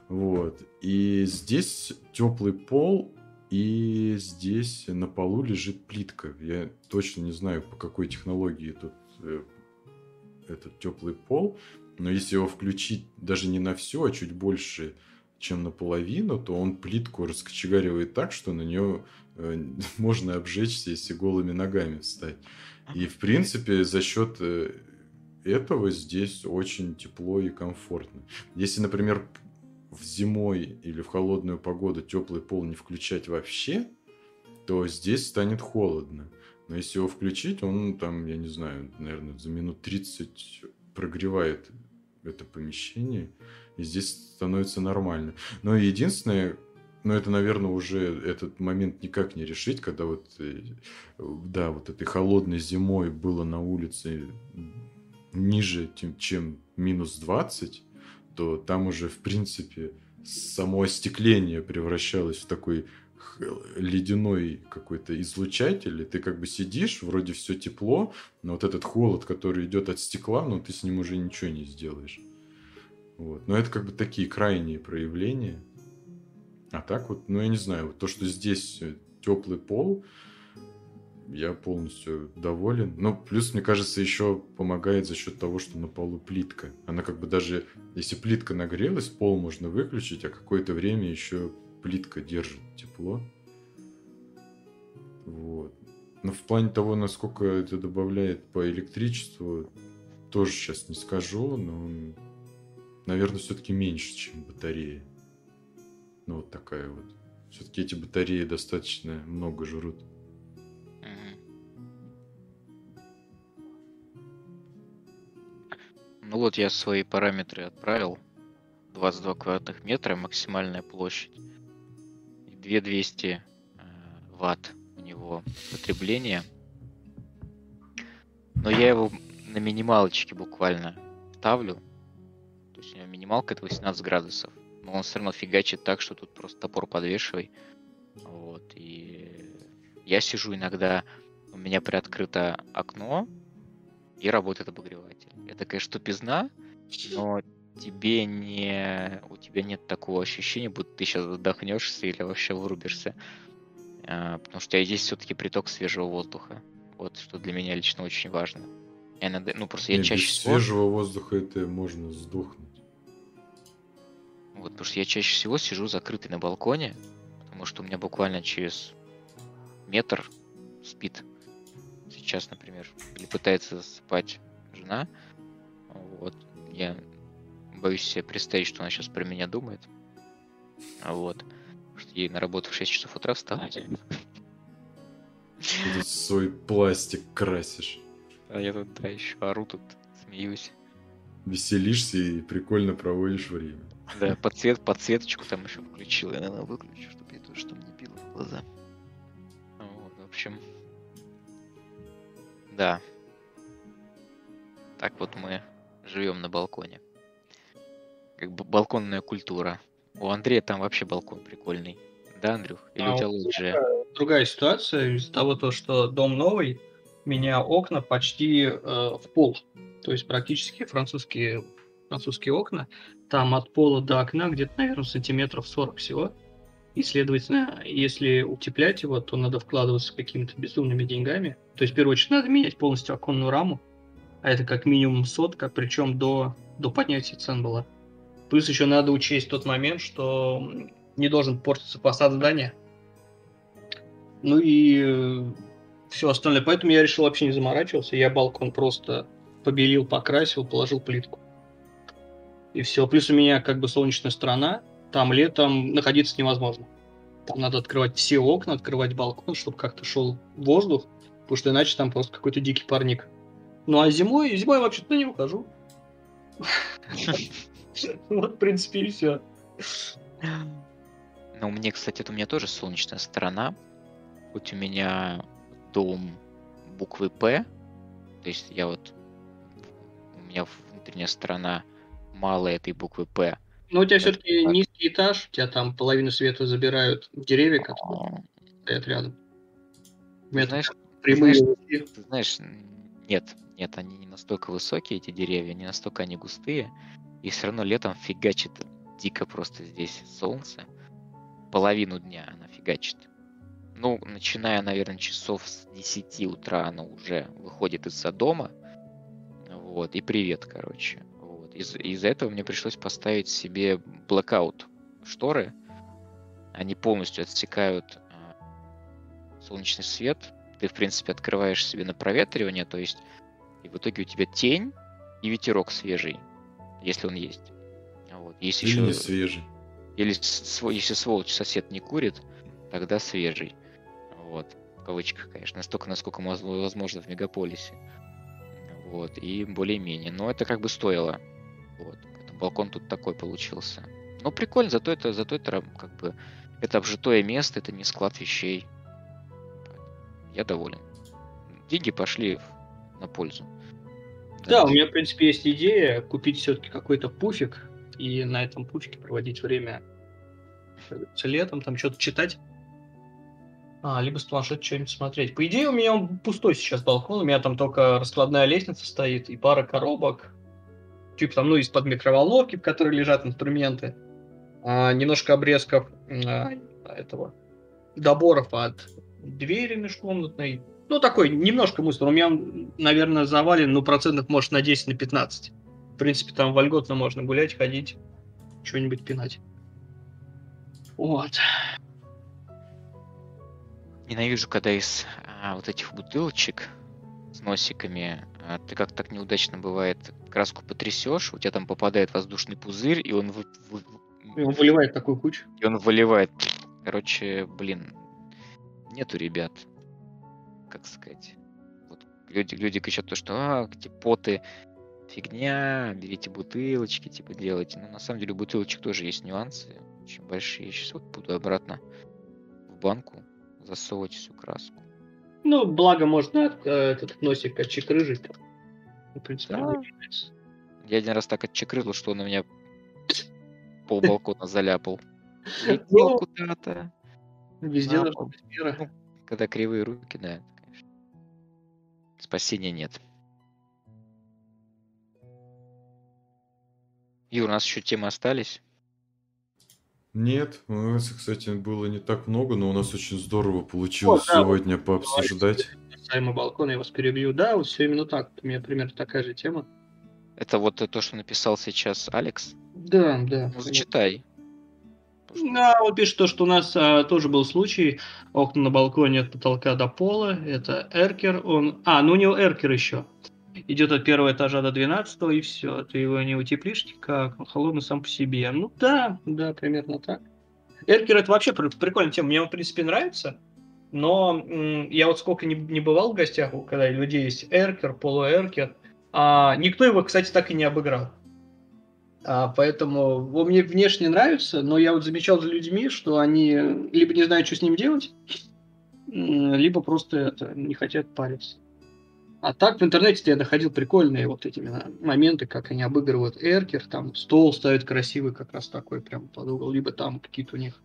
Вот. И здесь теплый пол, и здесь на полу лежит плитка. Я точно не знаю, по какой технологии тут э, этот теплый пол, но если его включить даже не на всю, а чуть больше чем наполовину, то он плитку раскочегаривает так, что на нее э, можно обжечься, если голыми ногами встать. И, в принципе, за счет э, этого здесь очень тепло и комфортно. Если, например, в зимой или в холодную погоду теплый пол не включать вообще, то здесь станет холодно. Но если его включить, он там, я не знаю, наверное, за минут 30 прогревает это помещение, и здесь становится нормально. Но единственное, но это, наверное, уже этот момент никак не решить, когда вот, э, да, вот этой холодной зимой было на улице ниже, чем минус 20, то там уже, в принципе, само остекление превращалось в такой ледяной какой-то излучатель, и ты как бы сидишь, вроде все тепло, но вот этот холод, который идет от стекла, ну ты с ним уже ничего не сделаешь. Вот. Но это как бы такие крайние проявления. А так вот, ну я не знаю, вот то, что здесь э, теплый пол, я полностью доволен. Но плюс, мне кажется, еще помогает за счет того, что на полу плитка. Она как бы даже, если плитка нагрелась, пол можно выключить, а какое-то время еще плитка держит тепло. Вот. Но в плане того, насколько это добавляет по электричеству, тоже сейчас не скажу, но, наверное, все-таки меньше, чем батарея. Ну, вот такая вот. Все-таки эти батареи достаточно много жрут. Ну вот я свои параметры отправил. 22 квадратных метра максимальная площадь. 2200 э, ватт у него потребление. Но я его на минималочке буквально ставлю. То есть у него минималка это 18 градусов. Но он все равно фигачит так, что тут просто топор подвешивай. Вот. И я сижу иногда, у меня приоткрыто окно, и работает обогреватель. Это, конечно, тупизна, но тебе не... У тебя нет такого ощущения, будто ты сейчас задохнешься или вообще вырубишься. А, потому что здесь все-таки приток свежего воздуха. Вот что для меня лично очень важно. Я иногда, ну просто я Нет, чаще без всего... свежего воздуха это можно сдохнуть. Вот, потому что я чаще всего сижу закрытый на балконе, потому что у меня буквально через метр спит сейчас, например, или пытается спать жена. Вот, я боюсь себе представить, что она сейчас про меня думает. Вот. Что ей на работу в 6 часов утра вставать. Ты свой пластик красишь. А я тут, да, еще ору тут, смеюсь. Веселишься и прикольно проводишь время. Да, подсвет, подсветочку там еще включил. Я, наверное, выключу, чтобы я тоже чтобы не било в глаза. Вот, в общем. Да. Так вот мы живем на балконе как бы балконная культура. У Андрея там вообще балкон прикольный. Да, Андрюх? Или а у тебя лоджия? Другая ситуация из-за того, то, что дом новый, у меня окна почти э, в пол. То есть практически французские, французские окна. Там от пола до окна где-то, наверное, сантиметров 40 всего. И, следовательно, если утеплять его, то надо вкладываться какими-то безумными деньгами. То есть, в первую очередь, надо менять полностью оконную раму. А это как минимум сотка, причем до, до поднятия цен была. Плюс еще надо учесть тот момент, что не должен портиться фасад здания. Ну и э, все остальное. Поэтому я решил вообще не заморачиваться. Я балкон просто побелил, покрасил, положил плитку. И все. Плюс у меня как бы солнечная сторона. Там летом находиться невозможно. Там надо открывать все окна, открывать балкон, чтобы как-то шел воздух. Потому что иначе там просто какой-то дикий парник. Ну а зимой, зимой вообще-то не ухожу. Вот, в принципе, и все. Ну, мне, кстати, это у меня тоже солнечная сторона. Хоть у меня дом буквы П, то есть я вот у меня внутренняя сторона мало этой буквы П. Ну, у тебя все-таки низкий этаж, у тебя там половину света забирают деревья, которые стоят рядом. знаешь, прямые. Знаешь, знаешь, нет, нет, они не настолько высокие, эти деревья, не настолько они густые. И все равно летом фигачит дико просто здесь солнце. Половину дня она фигачит. Ну, начиная, наверное, часов с 10 утра она уже выходит из-за дома. Вот, и привет, короче. Из- из-за этого мне пришлось поставить себе блокаут шторы, они полностью отсекают а, солнечный свет. Ты, в принципе, открываешь себе на проветривание, то есть и в итоге у тебя тень и ветерок свежий, если он есть. Вот. Если Или еще... не свежий. Или если сволочь сосед не курит, тогда свежий. Вот. В кавычках, конечно. Настолько, насколько возможно в мегаполисе. Вот. И более-менее. Но это как бы стоило. Вот. Балкон тут такой получился. Ну, прикольно, зато это, зато это как бы это обжитое место, это не склад вещей. Я доволен. Деньги пошли на пользу. Да, да у меня, в принципе, есть идея купить все-таки какой-то пуфик и на этом пуфике проводить время летом, там что-то читать. А, либо с планшета что-нибудь смотреть. По идее, у меня он пустой сейчас балкон, у меня там только раскладная лестница стоит и пара коробок. Типа там, ну, из-под микроволновки, в которой лежат инструменты. А, немножко обрезков а, этого доборов от двери межкомнатной. Ну, такой немножко мусор. У меня, наверное, завален, ну, процентов, может, на 10, на 15. В принципе, там вольготно можно гулять, ходить, что-нибудь пинать. Вот. Ненавижу, когда из а, вот этих бутылочек носиками а, ты как так неудачно бывает краску потрясешь, у тебя там попадает воздушный пузырь, и он, вы, и он выливает такую кучу. И он выливает. Короче, блин, нету ребят, как сказать. Вот люди, люди кричат то, что а, эти поты фигня, берите бутылочки, типа делайте. Но на самом деле у бутылочек тоже есть нюансы очень большие. Сейчас вот буду обратно в банку засовывать всю краску. Ну, благо можно э, этот носик отчекрыжить. В принципе, да. Я один раз так отчекрыл, что он у меня пол балкона заляпал. Летел ну, куда-то. Везде должна быть мера. Ну, когда кривые руки, да, конечно. Спасения нет. Юр, у нас еще темы остались? Нет, у нас, кстати, было не так много, но у нас очень здорово получилось О, да, сегодня вот, пообсуждать. Касаемо балкона, я вас перебью. Да, вот все именно так. У меня примерно такая же тема. Это вот то, что написал сейчас Алекс? Да, да. Ну, зачитай. Да, он пишет то, что у нас а, тоже был случай. Окна на балконе от потолка до пола. Это эркер. Он... А, ну у него эркер еще идет от первого этажа до двенадцатого, и все. Ты его не утеплишь никак, он холодный сам по себе. Ну да, да, примерно так. Эркер это вообще прикольная тема. Мне он, в принципе, нравится. Но я вот сколько не, не бывал в гостях, когда у людей есть эркер, полуэркер, а никто его, кстати, так и не обыграл. А, поэтому он мне внешне нравится, но я вот замечал за людьми, что они либо не знают, что с ним делать, либо просто это, не хотят париться. А так в интернете я находил прикольные вот эти моменты, как они обыгрывают эркер, там стол ставят красивый как раз такой прям под угол, либо там какие-то у них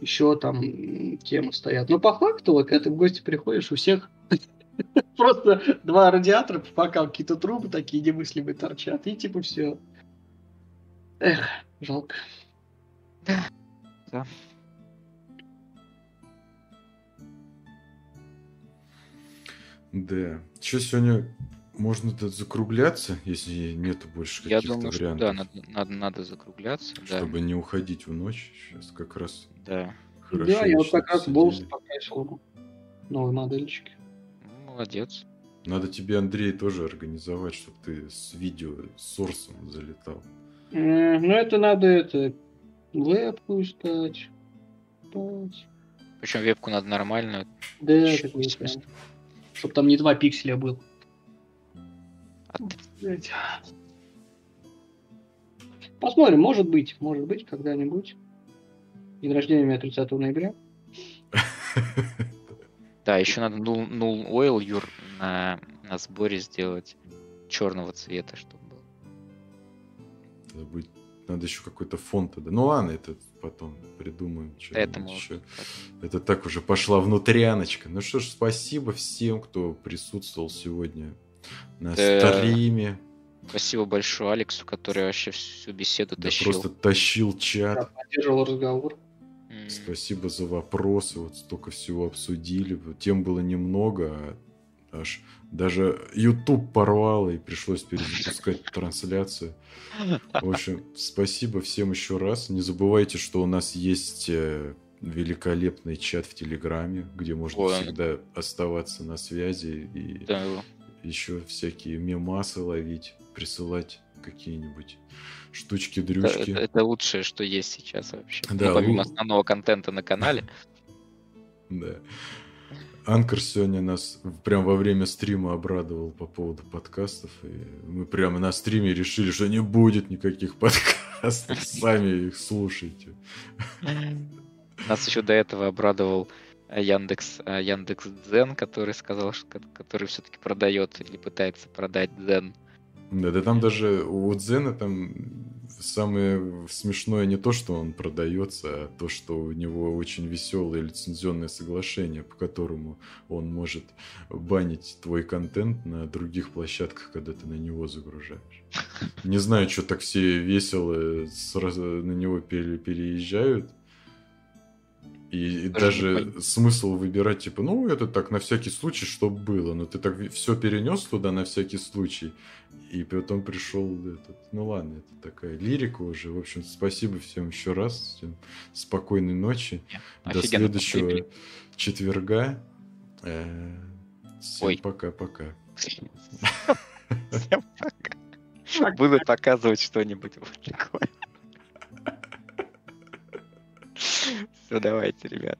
еще там темы стоят. Но по факту, вот, когда ты в гости приходишь, у всех просто два радиатора, пока какие-то трубы такие немыслимые торчат, и типа все. Эх, жалко. Да. Да. Что сегодня можно тут закругляться, если нету больше каких-то Я думаю, вариантов? что да, надо, надо, надо закругляться. Чтобы да. не уходить в ночь. Сейчас как раз да. хорошо. Да, я вот как раз волос покрасил новой модельчики. Ну, молодец. Надо тебе, Андрей, тоже организовать, чтобы ты с видео, с сорсом залетал. Mm, ну, это надо это вебку искать. Причем вебку надо нормальную. Да, такую чтобы там не 2 пикселя был. Посмотрим, может быть, может быть, когда-нибудь. День рождения у меня 30 ноября. Да, еще надо null, null oil, Юр, на, на сборе сделать черного цвета, чтобы был. Надо, будет, надо еще какой-то фон тогда. Ну ладно, это потом придумаем что-нибудь еще. Это так уже пошла внутряночка. Ну что ж, спасибо всем, кто присутствовал сегодня на да. стриме. Спасибо большое Алексу, который вообще всю беседу да тащил. просто тащил чат. Да, поддерживал разговор. Спасибо за вопросы, вот столько всего обсудили. Тем было немного, а аж даже YouTube порвало и пришлось перезапускать трансляцию. В общем, спасибо всем еще раз. Не забывайте, что у нас есть э, великолепный чат в Телеграме, где можно Ой. всегда оставаться на связи и Да, еще всякие мемасы ловить, присылать какие-нибудь это, штучки-дрючки. это- это лучшее, что есть сейчас вообще. Да, Ну, помимо лу- основного контента на канале. Да. Анкер сегодня нас прям во время стрима обрадовал по поводу подкастов. И мы прямо на стриме решили, что не будет никаких подкастов. Сами их слушайте. Нас еще до этого обрадовал Яндекс, э, Яндекс Дзен, который сказал, что, ко- который все-таки продает или пытается продать Дзен. Да, да там даже у Дзена там самое смешное не то, что он продается, а то, что у него очень веселое лицензионное соглашение, по которому он может банить твой контент на других площадках, когда ты на него загружаешь. Не знаю, что так все весело сразу на него пере- переезжают. И, и Даже не даже смысл выбирать, типа, ну, это так на всякий случай, чтобы было. Но ты так все перенес туда на всякий случай. И потом пришел этот. Ну ладно, это такая лирика уже. В общем, спасибо всем еще раз. Всем спокойной ночи. До Офигенно следующего пострелили. четверга. Э, Всем пока-пока. Всем пока. Буду показывать что-нибудь вот такое. Все, давайте, ребят.